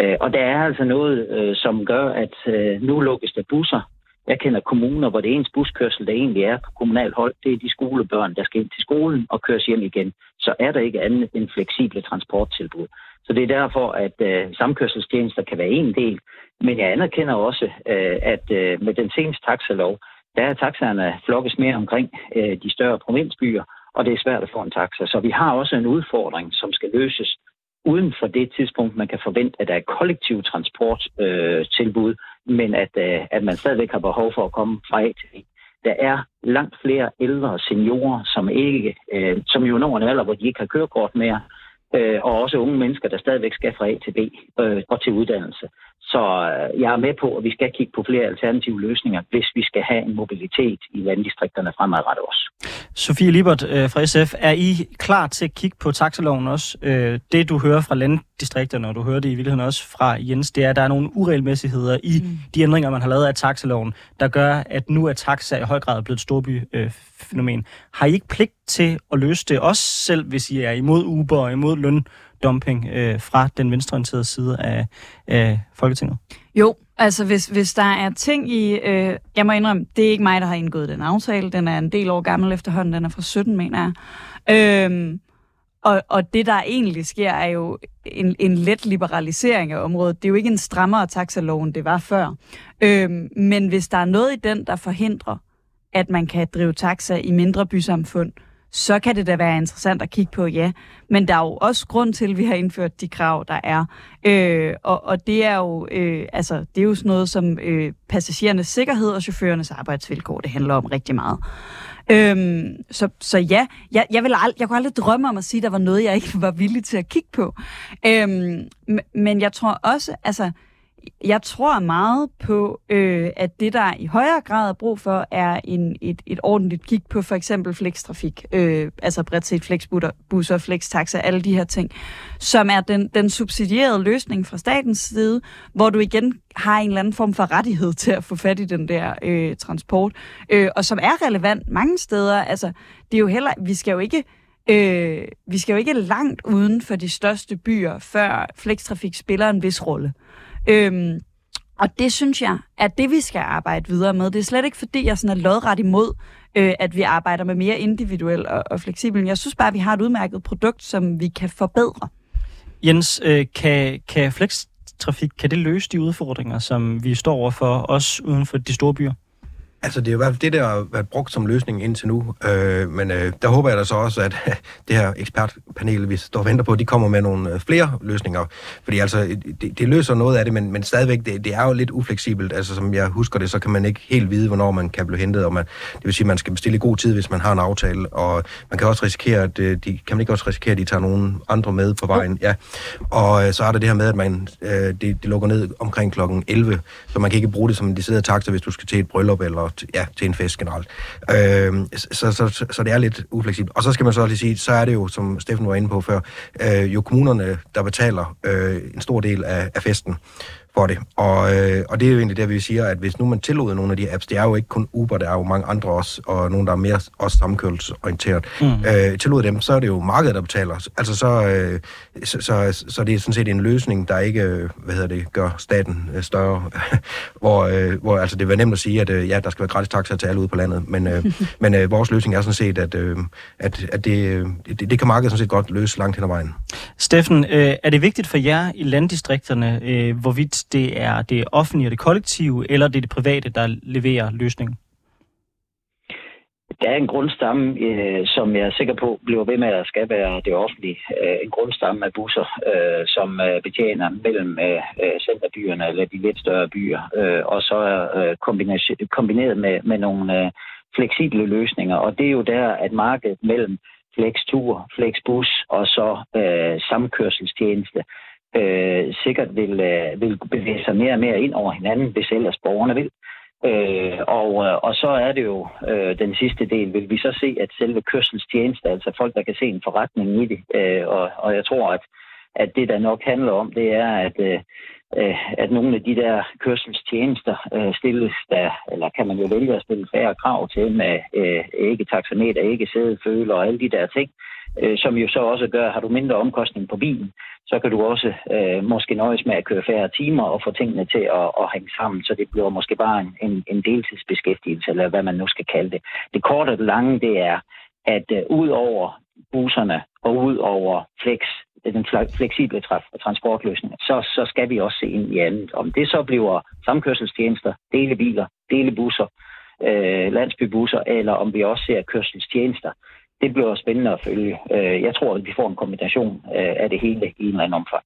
Øh, og der er altså noget, øh, som gør, at øh, nu lukkes der busser. Jeg kender kommuner, hvor det eneste buskørsel, der egentlig er på kommunal hold, det er de skolebørn, der skal ind til skolen og køres hjem igen. Så er der ikke andet end fleksible transporttilbud. Så det er derfor, at øh, samkørselstjenester kan være en del, men jeg anerkender også, øh, at øh, med den seneste taxalov, der er taxaerne flokkes mere omkring øh, de større provinsbyer, og det er svært at få en taxa. Så vi har også en udfordring, som skal løses uden for det tidspunkt, man kan forvente, at der er kollektiv transporttilbud, øh, men at, øh, at man stadigvæk har behov for at komme fra A til B. Der er langt flere ældre seniorer, som ikke, øh, som jo når en alder, hvor de ikke har kørekort mere, øh, og også unge mennesker, der stadigvæk skal fra A til B øh, og til uddannelse. Så øh, jeg er med på, at vi skal kigge på flere alternative løsninger, hvis vi skal have en mobilitet i landdistrikterne fremadrettet også. Sofie Libert øh, fra SF, er I klar til at kigge på taxaloven også? Øh, det, du hører fra landdistrikterne, og du hører det i virkeligheden også fra Jens, det er, at der er nogle uregelmæssigheder i mm. de ændringer, man har lavet af taxaloven, der gør, at nu er taxa i høj grad blevet et storbyfænomen. Har I ikke pligt til at løse det, også selv hvis I er imod Uber og imod løn dumping øh, fra den venstreorienterede side af, af Folketinget? Jo, altså hvis, hvis der er ting i... Øh, jeg må indrømme, det er ikke mig, der har indgået den aftale. Den er en del år gammel efterhånden. Den er fra 17, mener jeg. Øh, og, og det, der egentlig sker, er jo en, en let liberalisering af området. Det er jo ikke en strammere taxaloven, det var før. Øhm, men hvis der er noget i den, der forhindrer, at man kan drive taxa i mindre bysamfund, så kan det da være interessant at kigge på, ja. Men der er jo også grund til, at vi har indført de krav, der er. Øh, og, og det er jo øh, altså, det er jo sådan noget som øh, passagerernes sikkerhed og chaufførernes arbejdsvilkår, det handler om rigtig meget. Øhm, så, så ja, jeg, jeg, vil ald- jeg kunne aldrig drømme om at sige, at der var noget, jeg ikke var villig til at kigge på. Øhm, men jeg tror også, altså, jeg tror meget på, øh, at det, der i højere grad er brug for, er en, et, et ordentligt kig på for eksempel flekstrafik, øh, altså bredt set flexbusser, flextaxa, alle de her ting, som er den, den subsidierede løsning fra statens side, hvor du igen har en eller anden form for rettighed til at få fat i den der øh, transport, øh, og som er relevant mange steder. Altså, det er jo heller, vi skal jo ikke Øh, vi skal jo ikke langt uden for de største byer, før flekstrafik spiller en vis rolle. Øh, Øhm, og det synes jeg, at det vi skal arbejde videre med. Det er slet ikke fordi, jeg sådan er lodret imod, øh, at vi arbejder med mere individuel og, og fleksibel. Jeg synes bare, at vi har et udmærket produkt, som vi kan forbedre. Jens, øh, kan, kan flekstrafik, kan det løse de udfordringer, som vi står overfor, også uden for de store byer? Altså, det er i hvert fald det, der har været brugt som løsning indtil nu. Øh, men øh, der håber jeg da så også, at det her ekspertpanel, vi står og venter på, de kommer med nogle øh, flere løsninger. Fordi altså, det, det løser noget af det, men, men stadigvæk, det, det er jo lidt ufleksibelt. Altså, som jeg husker det, så kan man ikke helt vide, hvornår man kan blive hentet. Og man, det vil sige, at man skal bestille i god tid, hvis man har en aftale. Og man kan også risikere, at øh, de, kan man ikke også risikere, at de tager nogen andre med på vejen. Ja. Og øh, så er der det her med, at man, øh, det, det lukker ned omkring klokken 11, så man kan ikke bruge det som en decideret taxa, hvis du skal til et bryllup eller ja, til en fest generelt. Øh, så, så, så, så det er lidt ufleksibelt. Og så skal man så lige sige, så er det jo, som Steffen var inde på før, øh, jo kommunerne, der betaler øh, en stor del af, af festen for det. Og, øh, og det er jo egentlig det, vi siger, at hvis nu man tillod nogle af de apps, det er jo ikke kun Uber, der er jo mange andre også, og nogle, der er mere også samkørselsorienteret, mm. øh, tillod dem, så er det jo markedet, der betaler. Altså så, øh, så, så, så det er sådan set en løsning, der ikke, øh, hvad hedder det, gør staten øh, større, hvor, øh, hvor altså det var nemt at sige, at øh, ja, der skal være gratis taxa til alle ude på landet, men, øh, men øh, vores løsning er sådan set, at, øh, at, at det, det, det kan markedet sådan set godt løse langt hen ad vejen. Steffen, øh, er det vigtigt for jer i landdistrikterne, øh, hvorvidt det er det offentlige og det kollektive, eller det er det private, der leverer løsningen? Der er en grundstamme, øh, som jeg er sikker på bliver ved med at skal være det offentlige. Øh, en grundstamme af busser, øh, som øh, betjener mellem øh, øh centerbyerne eller de lidt større byer, øh, og så øh, kombineret med, med nogle øh, fleksible løsninger. Og det er jo der, at markedet mellem Flextur, Flexbus og så øh, samkørselstjeneste øh, Øh, sikkert vil, øh, vil bevæge sig mere og mere ind over hinanden, hvis ellers borgerne vil. Øh, og, øh, og så er det jo øh, den sidste del, vil vi så se, at selve kørselstjeneste, altså folk, der kan se en forretning i det, øh, og, og jeg tror, at, at det, der nok handler om, det er, at, øh Øh, at nogle af de der kørselstjenester øh, stilles der, eller kan man jo vælge at stille færre krav til med øh, ikke taxameter, ikke sædeføler og alle de der ting, som jo så også gør, har du mindre omkostning på bilen, så kan du også øh, måske nøjes med at køre færre timer og få tingene til at, at hænge sammen, så det bliver måske bare en, en, en deltidsbeskæftigelse, eller hvad man nu skal kalde det. Det korte og det lange, det er, at øh, ud over busserne og ud over flex, Øh, den fleksible transportløsning, så, så skal vi også se ind i andet. Om det så bliver samkørselstjenester, delebiler, delebusser, øh, landsbybusser, eller om vi også ser kørselstjenester, det bliver spændende at følge. Øh, jeg tror, at vi får en kombination øh, af det hele i en eller anden omfang.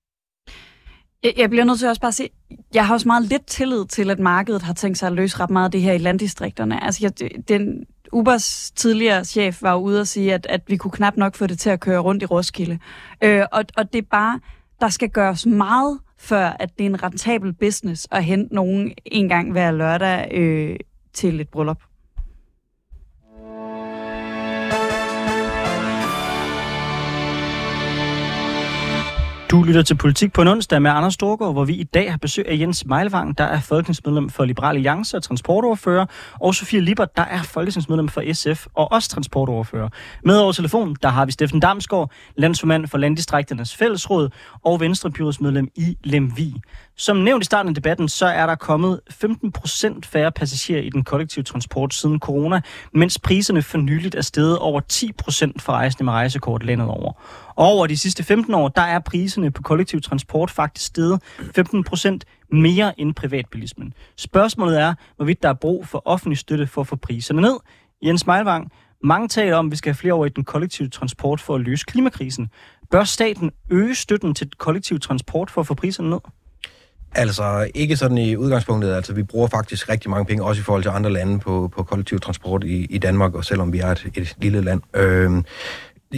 Jeg bliver nødt til også bare at sige, jeg har også meget lidt tillid til, at markedet har tænkt sig at løse ret meget af det her i landdistrikterne. Altså, jeg, den, Ubers tidligere chef var ude og sige, at, at vi kunne knap nok få det til at køre rundt i Roskilde. Øh, og, og det er bare, der skal gøres meget, før at det er en rentabel business at hente nogen en gang hver lørdag øh, til et bryllup. Du lytter til Politik på en onsdag med Anders Storgård, hvor vi i dag har besøg af Jens Meilvang, der er folketingsmedlem for Liberal Alliance og transportoverfører, og Sofie Libert, der er folketingsmedlem for SF og også transportoverfører. Med over telefon, der har vi Steffen Damsgaard, landsformand for Landdistrikternes Fællesråd og Venstrebyrådsmedlem i Lemvi. Som nævnt i starten af debatten, så er der kommet 15 procent færre passagerer i den kollektive transport siden corona, mens priserne for nyligt er steget over 10 procent for rejsende med rejsekort landet over. Og over de sidste 15 år, der er priserne på kollektiv transport faktisk steget 15 procent mere end privatbilismen. Spørgsmålet er, hvorvidt der er brug for offentlig støtte for at få priserne ned. Jens Meilvang, mange taler om, at vi skal have flere over i den kollektive transport for at løse klimakrisen. Bør staten øge støtten til kollektiv transport for at få priserne ned? Altså ikke sådan i udgangspunktet. Altså vi bruger faktisk rigtig mange penge, også i forhold til andre lande på, på kollektiv transport i, i Danmark, og selvom vi er et, et lille land. Øh,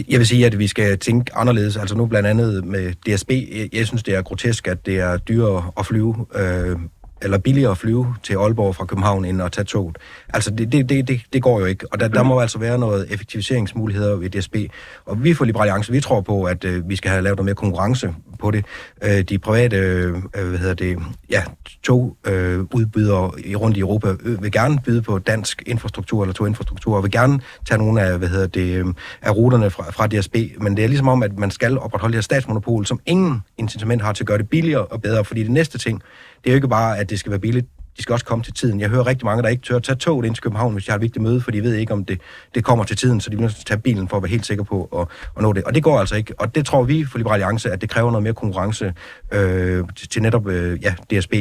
jeg vil sige, at vi skal tænke anderledes. Altså nu blandt andet med DSB. Jeg, jeg synes, det er grotesk, at det er dyrere at flyve, øh, eller billigere at flyve til Aalborg fra København, end at tage toget. Altså det, det, det, det, går jo ikke. Og der, der må altså være noget effektiviseringsmuligheder ved DSB. Og vi for Liberal Alliance, vi tror på, at øh, vi skal have lavet noget mere konkurrence på det. Øh, de private øh, hvad hedder det, ja, togudbydere øh, rundt i Europa øh, vil gerne byde på dansk infrastruktur eller toginfrastruktur, og vil gerne tage nogle af, hvad hedder det, øh, af ruterne fra, fra DSB, men det er ligesom om, at man skal opretholde det her statsmonopol, som ingen incitament har til at gøre det billigere og bedre, fordi det næste ting, det er jo ikke bare, at det skal være billigt, de skal også komme til tiden. Jeg hører rigtig mange, der ikke tør at tage toget ind til København, hvis de har et vigtigt møde, for de ved ikke, om det, det kommer til tiden, så de vil tage bilen for at være helt sikker på at, at nå det. Og det går altså ikke. Og det tror vi for Liberale Alliance, at det kræver noget mere konkurrence øh, til, til netop øh, ja, DSB.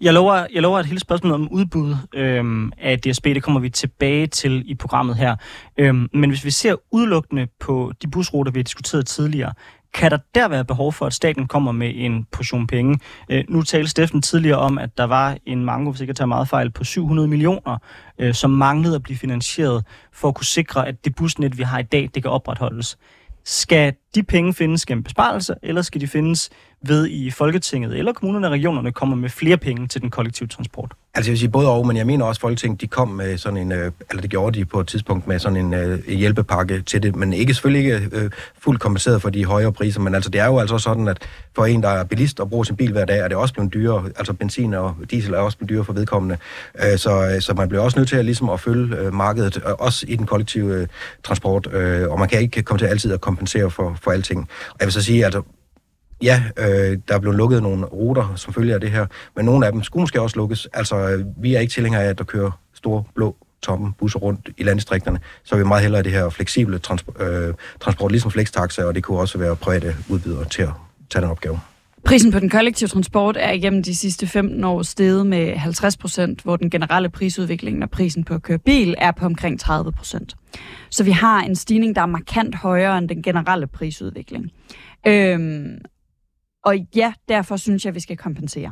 Jeg lover, jeg lover et hele spørgsmål om udbud øh, af DSB, det kommer vi tilbage til i programmet her. Øh, men hvis vi ser udelukkende på de busruter, vi har diskuteret tidligere, kan der der være behov for, at staten kommer med en portion penge? Øh, nu talte Steffen tidligere om, at der var en mango, hvis ikke jeg tager meget fejl, på 700 millioner, øh, som manglede at blive finansieret for at kunne sikre, at det busnet, vi har i dag, det kan opretholdes. Skal de penge findes gennem besparelser, eller skal de findes ved i Folketinget eller kommunerne og regionerne kommer med flere penge til den kollektive transport? Altså jeg vil sige både og, men jeg mener også, at Folketinget de kom med sådan en, øh, eller det gjorde de på et tidspunkt med sådan en uh, hjælpepakke til det, men ikke selvfølgelig ikke uh, fuldt kompenseret for de højere priser, men altså det er jo altså sådan, at for en, der er bilist og bruger sin bil hver dag, er det også blevet dyrere, altså benzin og diesel er også blevet dyrere for vedkommende, uh, så, så man bliver også nødt til at, ligesom at følge uh, markedet, uh, også i den kollektive uh, transport, uh, og man kan ikke komme til altid at kompensere for, for alting. Og jeg vil så sige, altså Ja, øh, der er blevet lukket nogle ruter som følger af det her, men nogle af dem skulle måske også lukkes. Altså, vi er ikke tilhængere af, at der kører store, blå, tomme busser rundt i landdistrikterne, så er vi meget hellere det her fleksible trans- øh, transport, ligesom flextaxa, og det kunne også være private udbydere til at tage den opgave. Prisen på den kollektive transport er igennem de sidste 15 år steget med 50 procent, hvor den generelle prisudvikling og prisen på at køre bil er på omkring 30 procent. Så vi har en stigning, der er markant højere end den generelle prisudvikling. Øhm, og ja, derfor synes jeg, vi skal kompensere.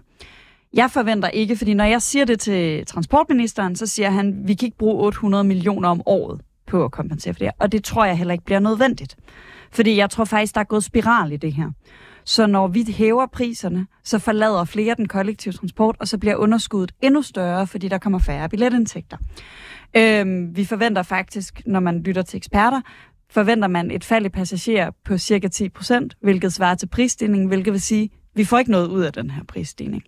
Jeg forventer ikke, fordi når jeg siger det til transportministeren, så siger han, vi kan ikke bruge 800 millioner om året på at kompensere for det Og det tror jeg heller ikke bliver nødvendigt. Fordi jeg tror faktisk, der er gået spiral i det her. Så når vi hæver priserne, så forlader flere den kollektive transport, og så bliver underskuddet endnu større, fordi der kommer færre billetindtægter. Øhm, vi forventer faktisk, når man lytter til eksperter, forventer man et fald i passagerer på cirka 10 procent, hvilket svarer til prisstigningen, hvilket vil sige, vi får ikke noget ud af den her prisstigning.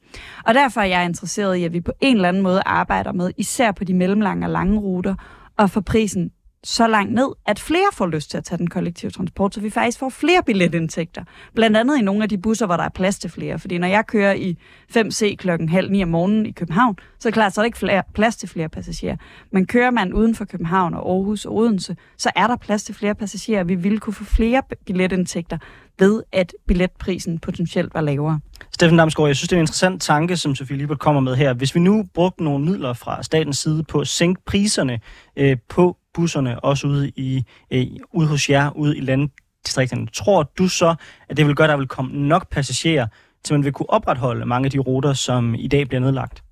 Og derfor er jeg interesseret i, at vi på en eller anden måde arbejder med, især på de mellemlange og lange ruter, og få prisen så langt ned, at flere får lyst til at tage den kollektive transport, så vi faktisk får flere billetindtægter. Blandt andet i nogle af de busser, hvor der er plads til flere. Fordi når jeg kører i 5C klokken halv ni om morgenen i København, så er det klart, så er der ikke flere, plads til flere passagerer. Men kører man uden for København og Aarhus og Odense, så er der plads til flere passagerer. Vi ville kunne få flere billetindtægter ved, at billetprisen potentielt var lavere. Steffen Damsgaard, jeg synes, det er en interessant tanke, som Sofie Libert kommer med her. Hvis vi nu brugte nogle midler fra statens side på at sænke priserne øh, på busserne, også ude, i, øh, ude hos jer, ude i landdistrikterne. Tror du så, at det vil gøre, at der vil komme nok passagerer, til man vil kunne opretholde mange af de ruter, som i dag bliver nedlagt?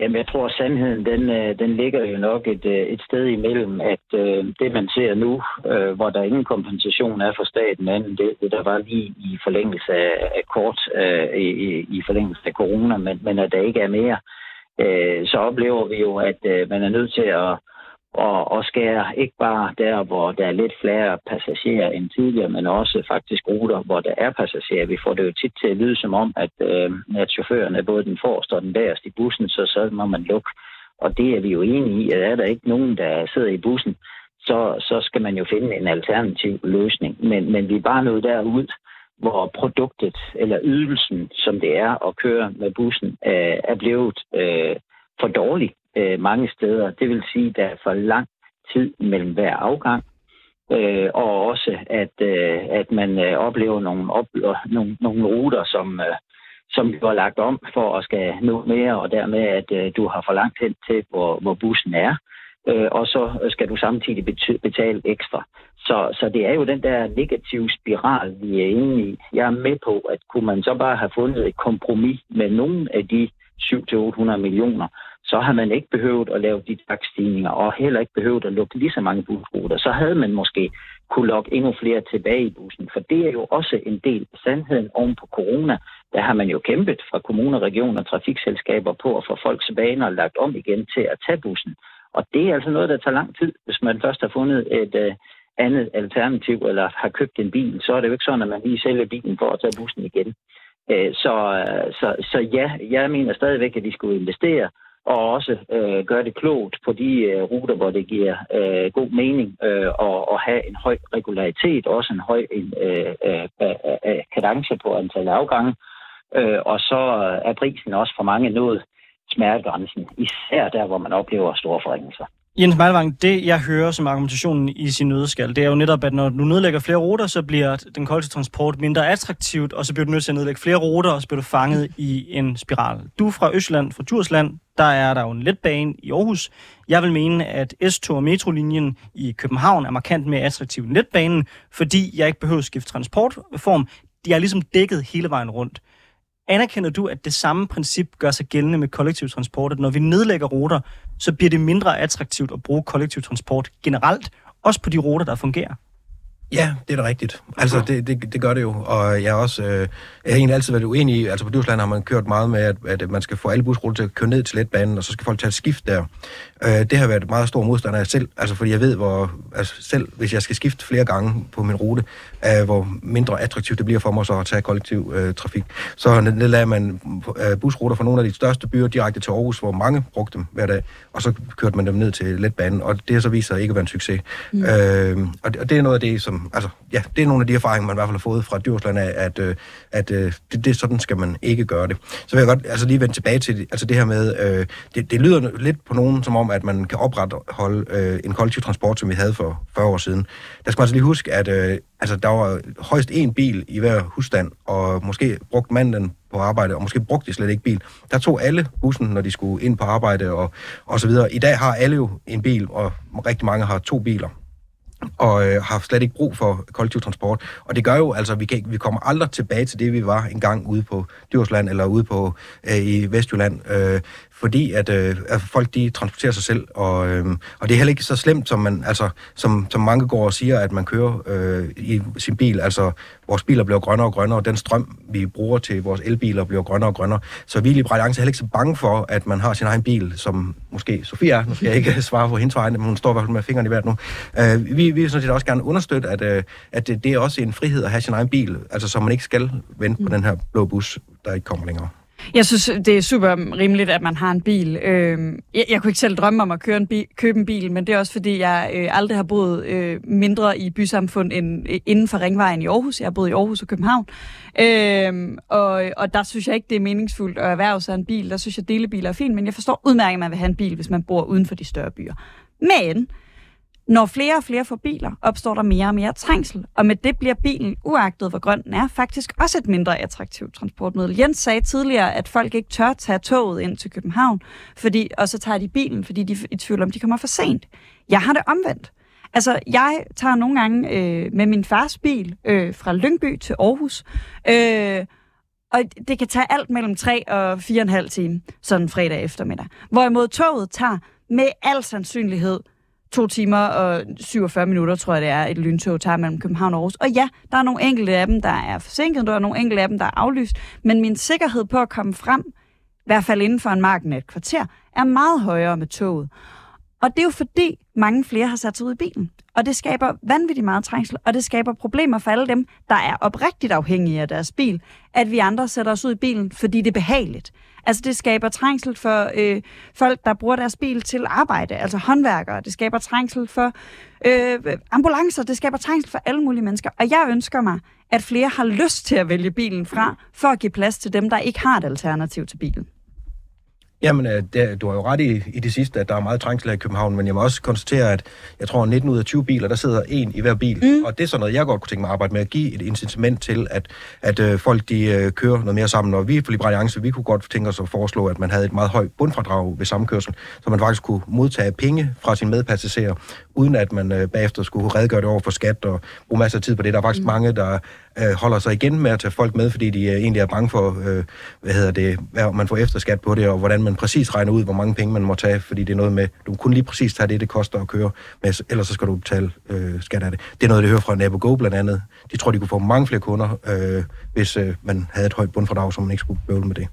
Jamen, jeg tror, at sandheden den, øh, den ligger jo nok et, øh, et sted imellem, at øh, det, man ser nu, øh, hvor der ingen kompensation er for staten, anden det, det der var lige i forlængelse af, af kort, øh, i, i forlængelse af corona, men, men at der ikke er mere, øh, Øh, så oplever vi jo, at øh, man er nødt til at, at, at skære ikke bare der, hvor der er lidt flere passagerer end tidligere, men også faktisk ruter, hvor der er passagerer. Vi får det jo tit til at lyde som om, at, øh, at chaufføren er både den forreste og den bagerste i bussen, så så må man lukke. Og det er vi jo enige i, at er der ikke nogen, der sidder i bussen, så, så skal man jo finde en alternativ løsning. Men, men vi er bare nået derud, hvor produktet eller ydelsen, som det er at køre med bussen, øh, er blevet øh, for dårlig øh, mange steder. Det vil sige, at der er for lang tid mellem hver afgang, øh, og også at, øh, at man øh, oplever nogle, op, øh, nogle, nogle ruter, som, øh, som du har lagt om for at skal nå mere, og dermed at øh, du har for langt hen til, hvor, hvor bussen er øh, og så skal du samtidig betale ekstra. Så, så det er jo den der negative spiral, vi er inde i. Jeg er med på, at kunne man så bare have fundet et kompromis med nogle af de 700-800 millioner, så har man ikke behøvet at lave de takstigninger, og heller ikke behøvet at lukke lige så mange busruter. Så havde man måske kunne lokke endnu flere tilbage i bussen, for det er jo også en del af sandheden oven på corona. Der har man jo kæmpet fra kommuner, regioner og trafikselskaber på at få folks vaner lagt om igen til at tage bussen. Og det er altså noget, der tager lang tid, hvis man først har fundet et, øh, andet alternativ, eller har købt en bil, så er det jo ikke sådan, at man lige sælger bilen for at tage bussen igen. Øh, så, øh, så, så ja, jeg mener stadigvæk, at de skulle investere, og også øh, gøre det klogt på de øh, ruter, hvor det giver øh, god mening øh, og, og have en høj regularitet, også en høj en, øh, øh, øh, øh kadence på antallet afgange. Øh, og så er prisen også for mange nået smertegrænsen, især der, hvor man oplever store forringelser. Jens Malvang, det jeg hører som argumentationen i sin nødskal, det er jo netop, at når du nedlægger flere ruter, så bliver den kollektive transport mindre attraktivt, og så bliver du nødt til at nedlægge flere ruter, og så bliver du fanget i en spiral. Du fra Østland, fra Djursland, der er der jo en letbane i Aarhus. Jeg vil mene, at S-tog og metrolinjen i København er markant mere attraktiv end letbanen, fordi jeg ikke behøver at skifte transportform. De er ligesom dækket hele vejen rundt. Anerkender du, at det samme princip gør sig gældende med kollektiv transport, at når vi nedlægger ruter, så bliver det mindre attraktivt at bruge kollektiv transport generelt, også på de ruter, der fungerer? Ja, det er da rigtigt. Altså, det, det, det gør det jo. Og jeg har også, øh, jeg har egentlig altid været uenig i, altså på Djursland har man kørt meget med, at, at man skal få alle busruter til at køre ned til letbanen, og så skal folk tage et skift der. Øh, det har været meget stor modstander af selv, altså fordi jeg ved, hvor, altså selv hvis jeg skal skifte flere gange på min rute, øh, hvor mindre attraktivt det bliver for mig så at tage kollektiv øh, trafik. Så nedlader man øh, busruter fra nogle af de største byer direkte til Aarhus, hvor mange brugte dem hver dag, og så kørte man dem ned til letbanen, og det har så vist sig ikke at være en succes. Mm. Øh, og, det, og det er noget af det, som, Øhm, altså, ja, det er nogle af de erfaringer, man i hvert fald har fået fra Djursland af, at, øh, at øh, det, det, sådan skal man ikke gøre det. Så vil jeg godt altså lige vende tilbage til altså det her med, øh, det, det lyder lidt på nogen som om, at man kan opretholde øh, en kollektiv transport, som vi havde for 40 år siden. Der skal man altså lige huske, at øh, altså, der var højst én bil i hver husstand, og måske brugte manden på arbejde, og måske brugte de slet ikke bil. Der tog alle bussen, når de skulle ind på arbejde og, og så videre. I dag har alle jo en bil, og rigtig mange har to biler og øh, har slet ikke brug for kollektiv transport. Og det gør jo, altså, vi, kan, vi kommer aldrig tilbage til det, vi var engang ude på Djursland eller ude på øh, i Vestjylland. Øh, fordi at, øh, at folk de transporterer sig selv, og, øh, og det er heller ikke så slemt, som, man, altså, som, som mange går og siger, at man kører øh, i sin bil. Altså, vores biler bliver grønnere og grønnere, og den strøm, vi bruger til vores elbiler, bliver grønnere og grønnere. Så vi i Liberale Alliance er heller ikke så bange for, at man har sin egen bil, som måske Sofia er. Nu skal jeg ikke svare på hendes vegne, men hun står i hvert fald med fingrene i hvert nu. Øh, vi, vi vil sådan set også gerne understøtte, at, øh, at det, det er også en frihed at have sin egen bil, altså så man ikke skal vente på mm. den her blå bus, der ikke kommer længere. Jeg synes, det er super rimeligt, at man har en bil. Øh, jeg, jeg kunne ikke selv drømme om at køre en bil, købe en bil, men det er også fordi, jeg øh, aldrig har boet øh, mindre i bysamfund end øh, inden for Ringvejen i Aarhus. Jeg har boet i Aarhus og København. Øh, og, og der synes jeg ikke, det er meningsfuldt at erhverve sig en bil. Der synes jeg, at delebiler er fint, men jeg forstår udmærket, at man vil have en bil, hvis man bor uden for de større byer. Men når flere og flere får biler, opstår der mere og mere trængsel, og med det bliver bilen, uagtet hvor grøn den er, faktisk også et mindre attraktivt transportmiddel. Jens sagde tidligere, at folk ikke tør tage toget ind til København, fordi, og så tager de bilen, fordi de er i tvivl om, de kommer for sent. Jeg har det omvendt. Altså, jeg tager nogle gange øh, med min fars bil øh, fra Lyngby til Aarhus, øh, og det kan tage alt mellem 3 og 4,5 timer, sådan fredag eftermiddag. Hvorimod toget tager med al sandsynlighed to timer og 47 minutter, tror jeg det er, et lyntog tager mellem København og Aarhus. Og ja, der er nogle enkelte af dem, der er forsinket, der er nogle enkelte af dem, der er aflyst, men min sikkerhed på at komme frem, i hvert fald inden for en marken et kvarter, er meget højere med toget. Og det er jo fordi mange flere har sat sig ud i bilen. Og det skaber vanvittigt meget trængsel, og det skaber problemer for alle dem, der er oprigtigt afhængige af deres bil, at vi andre sætter os ud i bilen, fordi det er behageligt. Altså det skaber trængsel for øh, folk, der bruger deres bil til arbejde, altså håndværkere. Det skaber trængsel for øh, ambulancer. Det skaber trængsel for alle mulige mennesker. Og jeg ønsker mig, at flere har lyst til at vælge bilen fra, for at give plads til dem, der ikke har et alternativ til bilen. Jamen, øh, det, du har jo ret i, i det sidste, at der er meget trængsel i København, men jeg må også konstatere, at jeg tror, at 19 ud af 20 biler, der sidder en i hver bil. Mm. Og det er sådan noget, jeg godt kunne tænke mig at arbejde med, at give et incitament til, at, at øh, folk de øh, kører noget mere sammen. Og vi for Liberale Alliance, vi kunne godt tænke os at foreslå, at man havde et meget højt bundfradrag ved samkørsel, så man faktisk kunne modtage penge fra sine medpassagerer, uden at man øh, bagefter skulle redegøre det over for skat og bruge masser af tid på det. Der er faktisk mm. mange, der øh, holder sig igen med at tage folk med, fordi de øh, egentlig er bange for, øh, hvad hedder det, hvad man får efterskat på det, og hvordan man præcis regner ud, hvor mange penge man må tage, fordi det er noget med, du kun lige præcis tage det, det koster at køre, men ellers så skal du betale øh, skat af det. Det er noget, det hører fra Nabo Go blandt andet. De tror, de kunne få mange flere kunder, øh, hvis øh, man havde et højt bundfradrag, så man ikke skulle bøvle med det.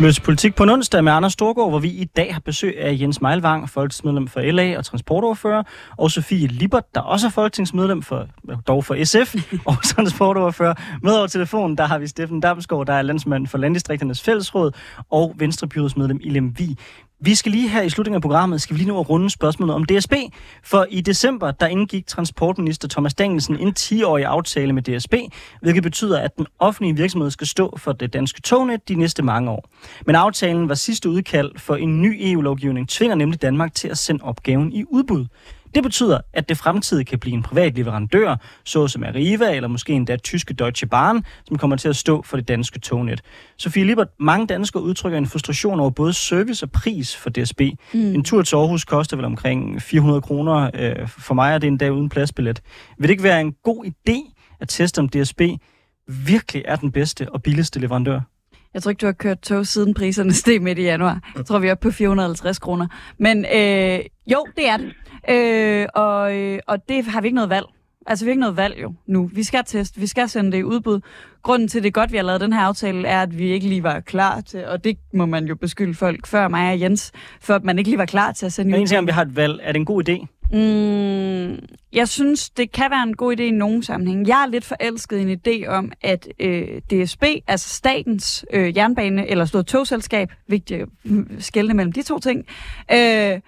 Lytter Politik på en onsdag med Anders Storgård, hvor vi i dag har besøg af Jens Meilvang, folketingsmedlem for LA og transportoverfører, og Sofie Libert, der også er folketingsmedlem for, dog for SF og transportoverfører. Med over telefonen, der har vi Steffen Damsgaard, der er landsmand for Landdistrikternes Fællesråd og Venstrebyrådsmedlem i Lemvi. Vi skal lige her i slutningen af programmet, skal vi lige nu runde spørgsmålet om DSB. For i december, der indgik transportminister Thomas Danielsen en 10-årig aftale med DSB, hvilket betyder, at den offentlige virksomhed skal stå for det danske tognet de næste mange år. Men aftalen var sidste udkald for en ny EU-lovgivning, tvinger nemlig Danmark til at sende opgaven i udbud. Det betyder, at det fremtidigt kan blive en privat leverandør, såsom Arriva eller måske endda tyske Deutsche Bahn, som kommer til at stå for det danske tognet. Sofie Libert, mange danskere udtrykker en frustration over både service og pris for DSB. Mm. En tur til Aarhus koster vel omkring 400 kroner. Øh, for mig er det en dag uden pladsbillet. Vil det ikke være en god idé at teste, om DSB virkelig er den bedste og billigste leverandør? Jeg tror ikke, du har kørt tog siden priserne steg midt i januar. Jeg tror, vi er på 450 kroner. Men øh, jo, det er det. Øh, og, øh, og det har vi ikke noget valg. Altså, vi har ikke noget valg jo nu. Vi skal teste, vi skal sende det i udbud. Grunden til, det godt, vi har lavet den her aftale, er, at vi ikke lige var klar til, og det må man jo beskylde folk før mig og Jens, for at man ikke lige var klar til at sende Men en ting om vi har et valg. Er det en god idé? Mm, jeg synes, det kan være en god idé i nogen sammenhæng. Jeg er lidt forelsket i en idé om, at øh, DSB, altså statens øh, jernbane, eller stort togselskab, vigtigt at mm, skelne mellem de to ting, øh,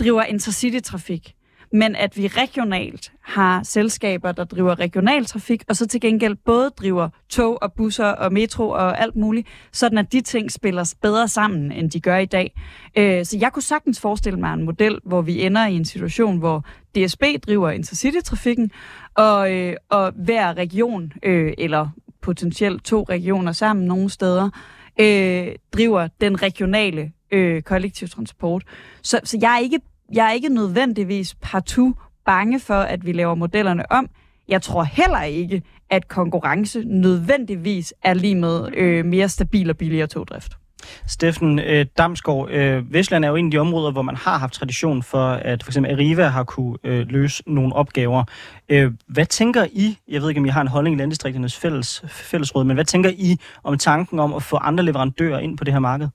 driver intercity-trafik, men at vi regionalt har selskaber, der driver regional trafik, og så til gengæld både driver tog og busser og metro og alt muligt, sådan at de ting spiller bedre sammen, end de gør i dag. Øh, så jeg kunne sagtens forestille mig en model, hvor vi ender i en situation, hvor DSB driver intercity-trafikken, og, øh, og hver region, øh, eller potentielt to regioner sammen nogle steder, øh, driver den regionale øh, kollektiv transport. Så, så jeg, er ikke, jeg er ikke nødvendigvis partout bange for, at vi laver modellerne om. Jeg tror heller ikke, at konkurrence nødvendigvis er lige med øh, mere stabil og billigere togdrift. Steffen øh, Damsgaard, øh, Vestland er jo en af de områder, hvor man har haft tradition for, at for eksempel Arriva har kunne øh, løse nogle opgaver. Øh, hvad tænker I, jeg ved ikke, om I har en holdning i Landdistrikternes fælles, fællesråd, men hvad tænker I om tanken om at få andre leverandører ind på det her marked?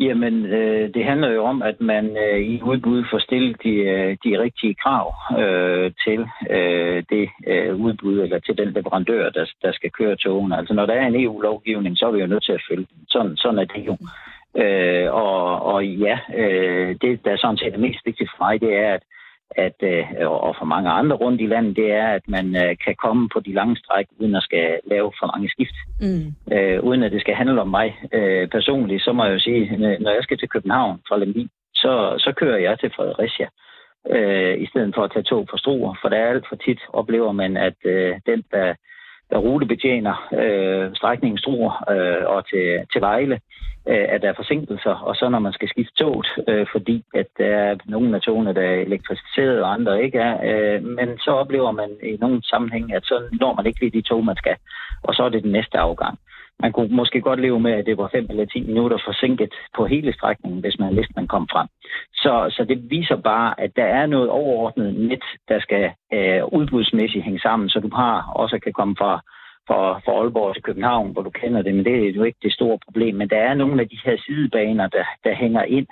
Jamen, øh, det handler jo om, at man øh, i udbud får stillet de, øh, de rigtige krav øh, til øh, det øh, udbud, eller til den leverandør, der, der skal køre togene. Altså, når der er en EU-lovgivning, så er vi jo nødt til at følge den. Sådan, sådan er det jo. Øh, og, og ja, øh, det, der sådan set det mest vigtige for mig, det er, at at, øh, og for mange andre rundt i landet, det er, at man øh, kan komme på de lange stræk, uden at skal lave for mange skift. Mm. Øh, uden at det skal handle om mig øh, personligt, så må jeg jo sige, når jeg skal til København fra Lemvig, så, så kører jeg til Fredericia, øh, i stedet for at tage tog fra Struer, for der er alt for tit, oplever man, at øh, den, der der rutebetjener øh, strækningen Struer øh, og til, til Vejle, øh, at der er forsinkelser, og så når man skal skifte toget, øh, fordi at der er nogle af togene, der er elektrificeret, og andre ikke er, øh, men så oplever man i nogle sammenhæng, at så når man ikke lige de tog, man skal, og så er det den næste afgang. Man kunne måske godt leve med, at det var 5 eller 10 minutter forsinket på hele strækningen, hvis man vidste, man kom frem. Så, så det viser bare, at der er noget overordnet net, der skal øh, udbudsmæssigt hænge sammen, så du har også kan komme fra, fra, fra Aalborg til København, hvor du kender det, men det er jo ikke det store problem. Men der er nogle af de her sidebaner, der, der hænger ind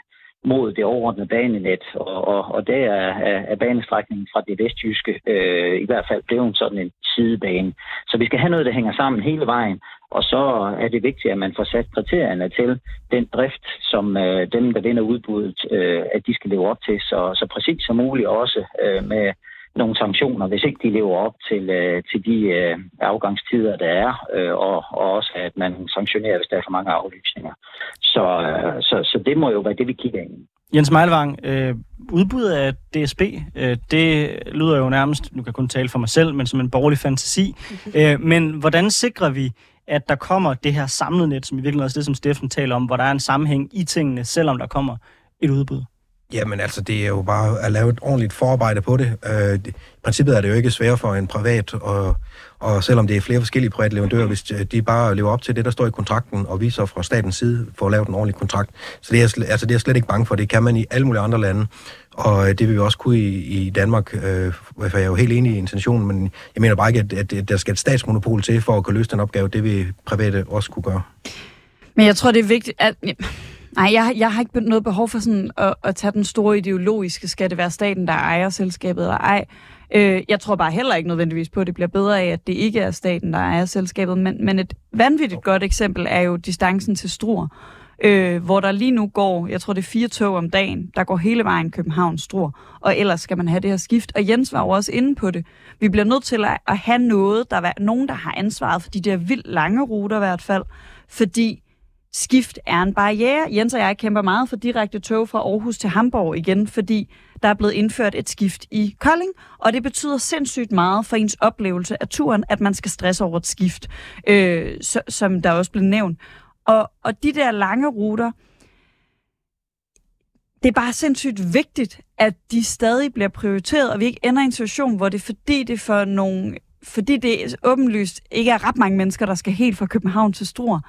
mod det overordnede banenet, og, og, og der er, er banestrækningen fra det vestjyske øh, i hvert fald blevet sådan en sidebane. Så vi skal have noget, der hænger sammen hele vejen, og så er det vigtigt, at man får sat kriterierne til den drift, som øh, dem, der vinder udbuddet, øh, at de skal leve op til, så, så præcis som muligt også øh, med nogle sanktioner, hvis ikke de lever op til, øh, til de øh, afgangstider, der er, øh, og, og også at man sanktionerer, hvis der er for mange aflysninger. Så, øh, så, så det må jo være det, vi kigger ind Jens Meilvang, øh, udbuddet af DSB, øh, det lyder jo nærmest, nu kan jeg kun tale for mig selv, men som en borgerlig fantasi. Øh, men hvordan sikrer vi, at der kommer det her samlede net, som i virkeligheden også det, som Steffen taler om, hvor der er en sammenhæng i tingene, selvom der kommer et udbud? Jamen altså, det er jo bare at lave et ordentligt forarbejde på det. Øh, I princippet er det jo ikke svært for en privat, og, og selvom det er flere forskellige private leverandører, hvis øh, de bare lever op til det, der står i kontrakten, og vi så fra statens side får lavet en ordentlig kontrakt. Så det er, altså, det er jeg slet ikke bange for. Det kan man i alle mulige andre lande, og øh, det vil vi også kunne i, i Danmark. Øh, jeg er jo helt enig i intentionen, men jeg mener bare ikke, at, at der skal et statsmonopol til for at kunne løse den opgave. Det vil private også kunne gøre. Men jeg tror, det er vigtigt, at... Nej, jeg, jeg har ikke noget behov for sådan at, at tage den store ideologiske, skal det være staten, der ejer selskabet eller ej. Øh, jeg tror bare heller ikke nødvendigvis på, at det bliver bedre af, at det ikke er staten, der ejer selskabet. Men, men et vanvittigt godt eksempel er jo distancen til Struer, øh, hvor der lige nu går, jeg tror det er fire tog om dagen, der går hele vejen København-Struer, og ellers skal man have det her skift. Og Jens var jo også inde på det. Vi bliver nødt til at, at have noget, der er nogen, der har ansvaret for de der vildt lange ruter i hvert fald, fordi skift er en barriere. Jens og jeg kæmper meget for direkte tog fra Aarhus til Hamburg igen, fordi der er blevet indført et skift i Kolding, og det betyder sindssygt meget for ens oplevelse af turen, at man skal stresse over et skift, øh, så, som der også blev nævnt. Og, og de der lange ruter, det er bare sindssygt vigtigt, at de stadig bliver prioriteret, og vi ikke ender i en situation, hvor det er fordi det for nogle fordi det åbenlyst ikke er ret mange mennesker, der skal helt fra København til Struer,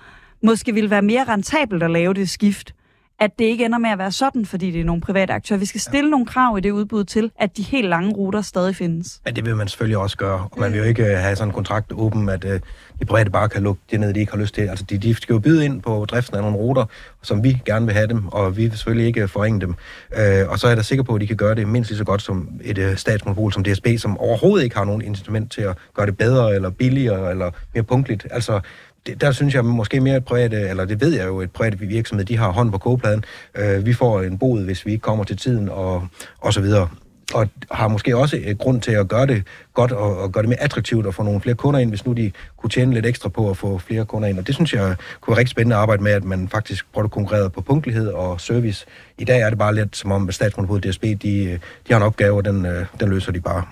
måske ville være mere rentabelt at lave det skift, at det ikke ender med at være sådan, fordi det er nogle private aktører. Vi skal stille ja. nogle krav i det udbud til, at de helt lange ruter stadig findes. Ja, det vil man selvfølgelig også gøre. Og man vil jo ikke øh, have sådan en kontrakt åben, at uh, de private bare kan lukke det ned, de ikke har lyst til. Altså, de, de skal jo byde ind på driften af nogle ruter, som vi gerne vil have dem, og vi vil selvfølgelig ikke forringe dem. Uh, og så er jeg da sikker på, at de kan gøre det mindst lige så godt som et uh, statsmonopol som DSB, som overhovedet ikke har nogen incitament til at gøre det bedre, eller billigere, eller mere punktligt. Altså, det, der synes jeg måske mere et privat, eller det ved jeg jo, et privat virksomhed, de har hånd på kogepladen. Øh, vi får en bod, hvis vi ikke kommer til tiden, og, og så videre. Og har måske også et grund til at gøre det godt, og, og gøre det mere attraktivt at få nogle flere kunder ind, hvis nu de kunne tjene lidt ekstra på at få flere kunder ind. Og det synes jeg kunne være rigtig spændende at arbejde med, at man faktisk prøver at konkurrere på punktlighed og service. I dag er det bare lidt som om, at statsmonopolet DSB, de, øh, de har en opgave, og den, øh, den løser de bare.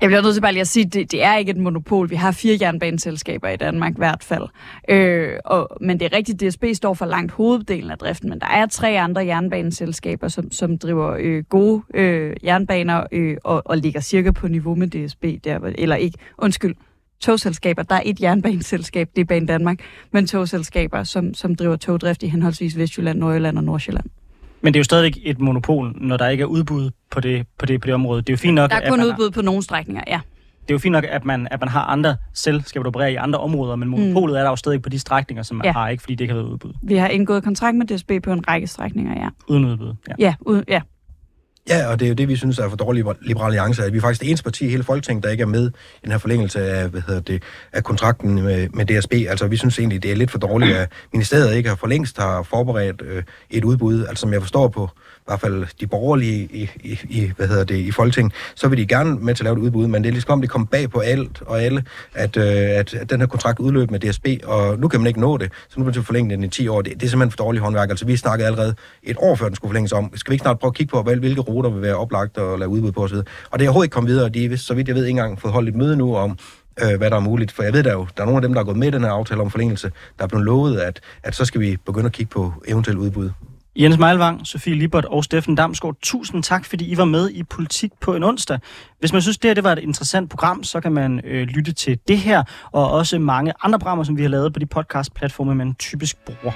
Jeg bliver nødt til bare lige at sige, at det, det er ikke et monopol. Vi har fire jernbaneselskaber i Danmark i hvert fald. Øh, og, men det er rigtigt, DSB står for langt hoveddelen af driften, men der er tre andre jernbaneselskaber, som, som driver øh, gode øh, jernbaner øh, og, og ligger cirka på niveau med DSB. Der, eller ikke, undskyld, togselskaber. Der er et jernbaneselskab, det er Bane Danmark, men togselskaber, som, som driver togdrift i henholdsvis Vestjylland, Nordjylland og Nordsjælland. Men det er jo stadigvæk et monopol, når der ikke er udbud på det, på det, på det område. Det er jo fint nok, der er kun udbud har, på nogle strækninger, ja. Det er jo fint nok, at man, at man har andre selskaber, der opererer i andre områder, men monopolet mm. er der jo stadig på de strækninger, som man ja. har, ikke fordi det ikke har været udbud. Vi har indgået kontrakt med DSB på en række strækninger, ja. Uden udbud, ja. Ja, uden, ja. Ja, og det er jo det, vi synes er for dårlig liberal alliance, at vi er faktisk det eneste parti i hele Folketinget, der ikke er med i den her forlængelse af, hvad hedder det, af kontrakten med, med DSB. Altså, vi synes egentlig, det er lidt for dårligt, at ministeriet ikke har for længst har forberedt øh, et udbud. Altså, som jeg forstår på hvert fald de borgerlige i, i, i, hvad hedder det, i Folketing, så vil de gerne med til at lave et udbud, men det er ligesom om, det kommer bag på alt og alle, at, øh, at, at den her kontrakt udløb med DSB, og nu kan man ikke nå det, så nu bliver det forlænget den i 10 år. Det, det er simpelthen for dårligt håndværk. Altså, vi snakkede allerede et år før, den skulle forlænges om. Skal vi ikke snart prøve at kigge på, hvilke ruter vil være oplagt og lave udbud på osv.? Og det er overhovedet ikke kommet videre, de er, så vidt jeg ved, ikke engang fået holdt et møde nu om, øh, hvad der er muligt. For jeg ved der jo, der er nogle af dem, der er gået med i den her aftale om forlængelse, der er blevet lovet, at, at så skal vi begynde at kigge på eventuelt udbud. Jens Meilvang, Sofie Libert og Steffen Damsgaard, tusind tak, fordi I var med i Politik på en onsdag. Hvis man synes, det her det var et interessant program, så kan man øh, lytte til det her, og også mange andre programmer, som vi har lavet på de podcast-platforme, man typisk bruger.